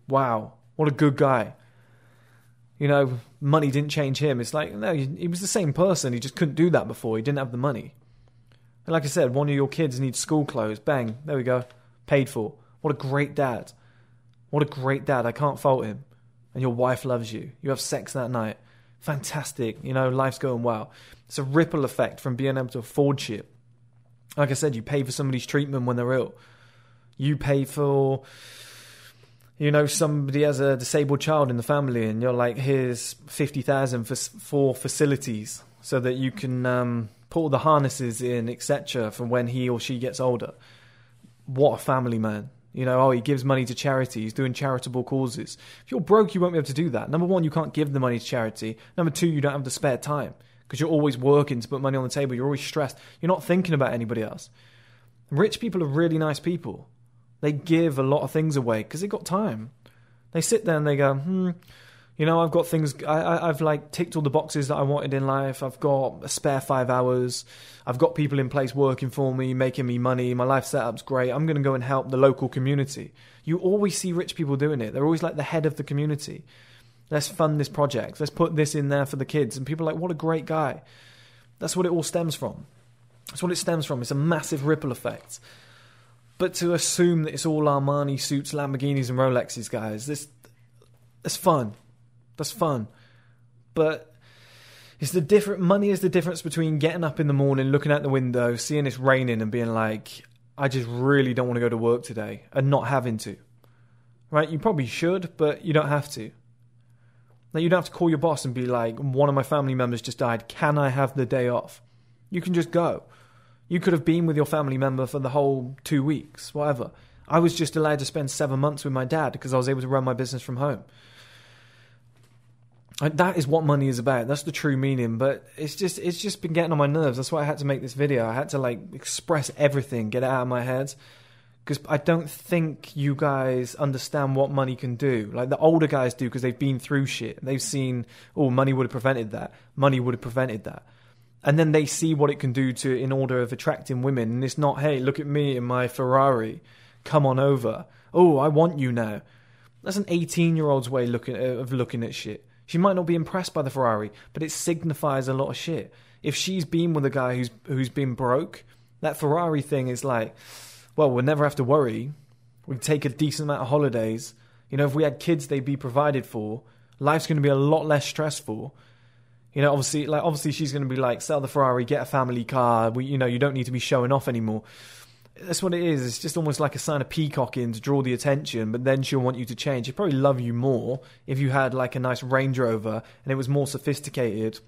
Wow, what a good guy you know, money didn't change him. It's like, no, he was the same person. He just couldn't do that before. He didn't have the money. Like I said, one of your kids needs school clothes. Bang, there we go. Paid for. What a great dad. What a great dad. I can't fault him. And your wife loves you. You have sex that night. Fantastic. You know, life's going well. It's a ripple effect from being able to afford shit. Like I said, you pay for somebody's treatment when they're ill. You pay for you know somebody has a disabled child in the family and you're like here's 50,000 for for facilities so that you can um, put all the harnesses in etc for when he or she gets older. What a family man. You know oh he gives money to charity. He's doing charitable causes. If you're broke you won't be able to do that. Number one you can't give the money to charity. Number two you don't have the spare time because you're always working to put money on the table. You're always stressed. You're not thinking about anybody else. Rich people are really nice people. They give a lot of things away because they've got time. They sit there and they go, hmm, you know, I've got things. I, have like ticked all the boxes that I wanted in life. I've got a spare five hours. I've got people in place working for me, making me money. My life setup's great. I'm going to go and help the local community. You always see rich people doing it. They're always like the head of the community. Let's fund this project. Let's put this in there for the kids. And people are like, what a great guy. That's what it all stems from. That's what it stems from. It's a massive ripple effect. But to assume that it's all Armani suits, Lamborghinis, and Rolexes, guys, this that's fun. That's fun. But it's the different money is the difference between getting up in the morning, looking out the window, seeing it's raining, and being like, I just really don't want to go to work today, and not having to. Right? You probably should, but you don't have to. Like you don't have to call your boss and be like, one of my family members just died. Can I have the day off? You can just go. You could have been with your family member for the whole two weeks, whatever. I was just allowed to spend seven months with my dad because I was able to run my business from home. And that is what money is about. That's the true meaning. But it's just it's just been getting on my nerves. That's why I had to make this video. I had to like express everything, get it out of my head. Because I don't think you guys understand what money can do. Like the older guys do because they've been through shit. They've seen, oh, money would have prevented that. Money would have prevented that and then they see what it can do to in order of attracting women and it's not hey look at me in my ferrari come on over oh i want you now that's an 18 year old's way looking uh, of looking at shit she might not be impressed by the ferrari but it signifies a lot of shit if she's been with a guy who's who's been broke that ferrari thing is like well we'll never have to worry We take a decent amount of holidays. You know, if we had kids, they'd be provided for. Life's going to be a lot less stressful. You know, obviously, like obviously, she's going to be like, sell the Ferrari, get a family car. We, you know, you don't need to be showing off anymore. That's what it is. It's just almost like a sign of peacocking to draw the attention, but then she'll want you to change. She'd probably love you more if you had like a nice Range Rover and it was more sophisticated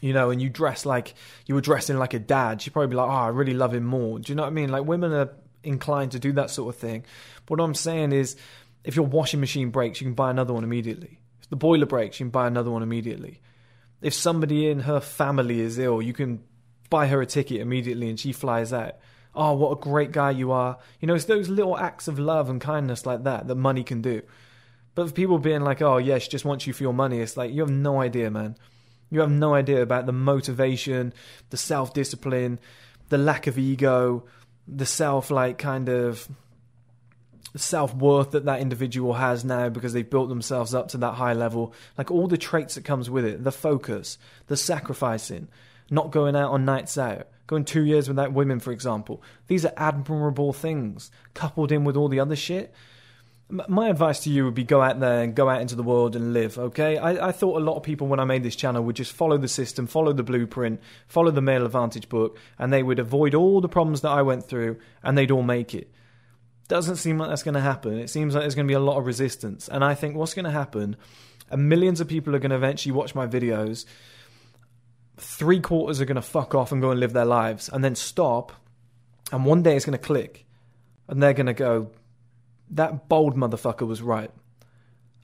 you know, and you dress like you were dressing like a dad, she'd probably be like, "Oh, I really love him more." Do you know what I mean? Like women are inclined to do that sort of thing. But what I'm saying is, if your washing machine breaks, you can buy another one immediately. If the boiler breaks, you can buy another one immediately. If somebody in her family is ill, you can buy her a ticket immediately, and she flies out. Oh, what a great guy you are! You know, it's those little acts of love and kindness like that that money can do. But for people being like, "Oh, yeah, she just wants you for your money," it's like you have no idea, man. You have no idea about the motivation, the self discipline, the lack of ego, the self like kind of self worth that that individual has now because they've built themselves up to that high level. Like all the traits that comes with it, the focus, the sacrificing, not going out on nights out, going two years without women, for example. These are admirable things coupled in with all the other shit. My advice to you would be go out there and go out into the world and live okay? I, I, thought a lot of people when i made this channel would just follow the system follow the blueprint follow the male advantage book and they would avoid all the problems that i went through and they'd all make it. Doesn't seem like that's going to happen. It seems like there's going to be a lot of resistance. And i think what's going to happen and millions of people are going to eventually watch my videos three quarters are going to fuck off and go and live their lives and then stop and one day it's going to click and they're going to go that bold motherfucker was right.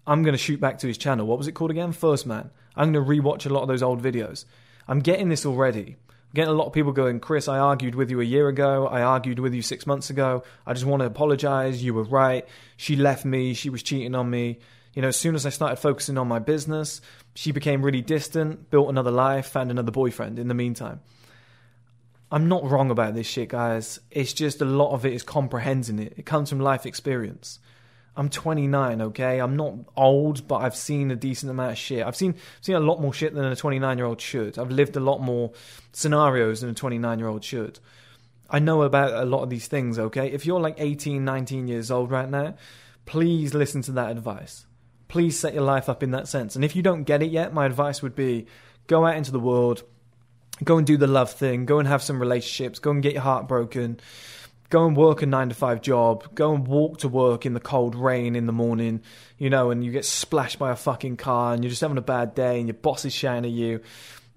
I'm going to shoot back to his channel. What was it called again? First Man. I'm going to rewatch a lot of those old videos. I'm getting this already. I'm getting a lot of people going, Chris, I argued with you a year ago. I argued with you six months ago. I just want to apologize. You were right. She left me. She was cheating on me. You know, as soon as I started focusing on my business, she became really distant, built another life, found another boyfriend in the meantime. I'm not wrong about this shit, guys. It's just a lot of it is comprehending it. It comes from life experience. I'm 29, okay? I'm not old, but I've seen a decent amount of shit. I've seen seen a lot more shit than a 29 year old should. I've lived a lot more scenarios than a 29 year old should. I know about a lot of these things, okay? If you're like 18, 19 years old right now, please listen to that advice. Please set your life up in that sense. And if you don't get it yet, my advice would be go out into the world, Go and do the love thing. Go and have some relationships. Go and get your heart broken. Go and work a nine to five job. Go and walk to work in the cold rain in the morning, you know, and you get splashed by a fucking car and you're just having a bad day and your boss is shouting at you.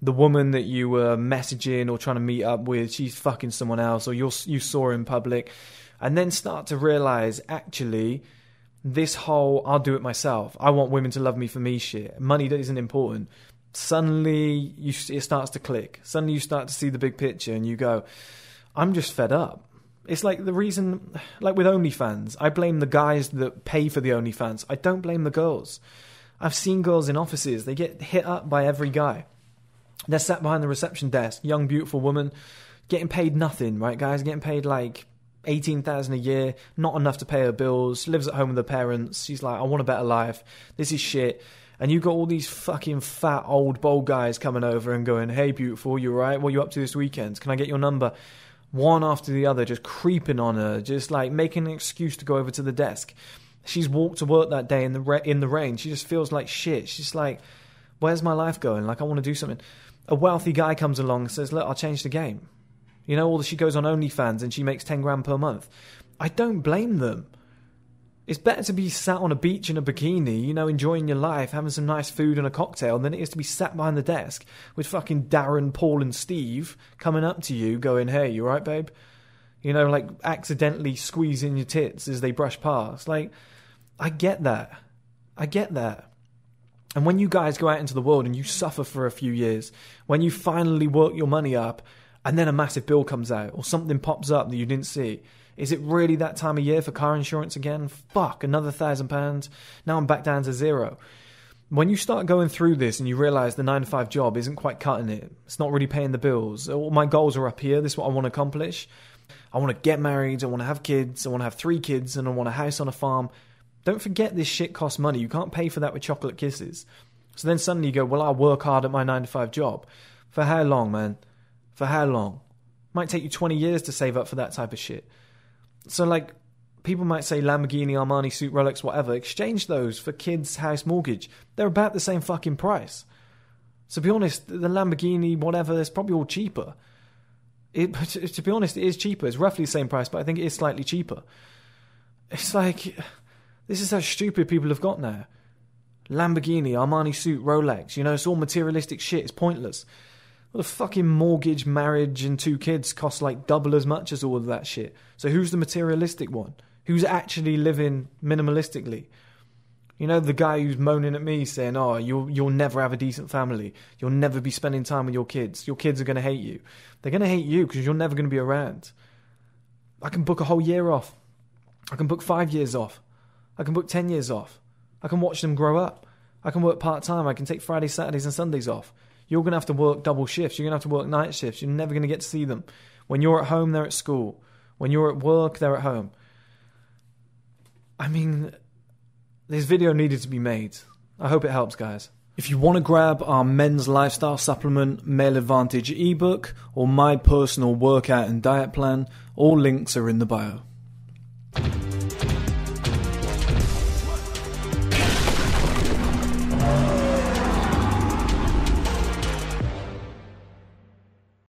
The woman that you were messaging or trying to meet up with, she's fucking someone else, or you you saw in public, and then start to realize actually this whole I'll do it myself. I want women to love me for me shit. Money isn't important suddenly you, it starts to click. Suddenly you start to see the big picture and you go, I'm just fed up. It's like the reason, like with OnlyFans, I blame the guys that pay for the OnlyFans. I don't blame the girls. I've seen girls in offices, they get hit up by every guy. They're sat behind the reception desk, young, beautiful woman, getting paid nothing, right, guys? Getting paid like 18,000 a year, not enough to pay her bills, lives at home with her parents. She's like, I want a better life. This is shit and you got all these fucking fat old bald guys coming over and going, "Hey, beautiful, you right? What are you up to this weekend? Can I get your number?" One after the other, just creeping on her, just like making an excuse to go over to the desk. She's walked to work that day in the re- in the rain. She just feels like shit. She's like, "Where's my life going? Like, I want to do something." A wealthy guy comes along and says, "Look, I'll change the game." You know, all she goes on OnlyFans and she makes ten grand per month. I don't blame them. It's better to be sat on a beach in a bikini, you know, enjoying your life, having some nice food and a cocktail, than it is to be sat behind the desk with fucking Darren, Paul, and Steve coming up to you going, hey, you right, babe? You know, like accidentally squeezing your tits as they brush past. Like, I get that. I get that. And when you guys go out into the world and you suffer for a few years, when you finally work your money up and then a massive bill comes out or something pops up that you didn't see, is it really that time of year for car insurance again? Fuck, another thousand pounds. Now I'm back down to zero. When you start going through this and you realize the nine to five job isn't quite cutting it, it's not really paying the bills. All my goals are up here. This is what I want to accomplish. I want to get married. I want to have kids. I want to have three kids, and I want a house on a farm. Don't forget this shit costs money. You can't pay for that with chocolate kisses. So then suddenly you go, well, I'll work hard at my nine to five job. For how long, man? For how long? Might take you 20 years to save up for that type of shit. So, like, people might say Lamborghini, Armani suit, Rolex, whatever. Exchange those for kids' house mortgage. They're about the same fucking price. So, be honest, the Lamborghini, whatever, it's probably all cheaper. It, [laughs] to be honest, it is cheaper. It's roughly the same price, but I think it is slightly cheaper. It's like, this is how stupid people have got now. Lamborghini, Armani suit, Rolex, you know, it's all materialistic shit. It's pointless. Well, the fucking mortgage, marriage, and two kids cost like double as much as all of that shit. So who's the materialistic one? Who's actually living minimalistically? You know, the guy who's moaning at me saying, "Oh, you'll you'll never have a decent family. You'll never be spending time with your kids. Your kids are going to hate you. They're going to hate you because you're never going to be around." I can book a whole year off. I can book five years off. I can book ten years off. I can watch them grow up. I can work part time. I can take Fridays, Saturdays, and Sundays off. You're going to have to work double shifts. You're going to have to work night shifts. You're never going to get to see them. When you're at home, they're at school. When you're at work, they're at home. I mean, this video needed to be made. I hope it helps, guys. If you want to grab our men's lifestyle supplement, Male Advantage ebook, or my personal workout and diet plan, all links are in the bio.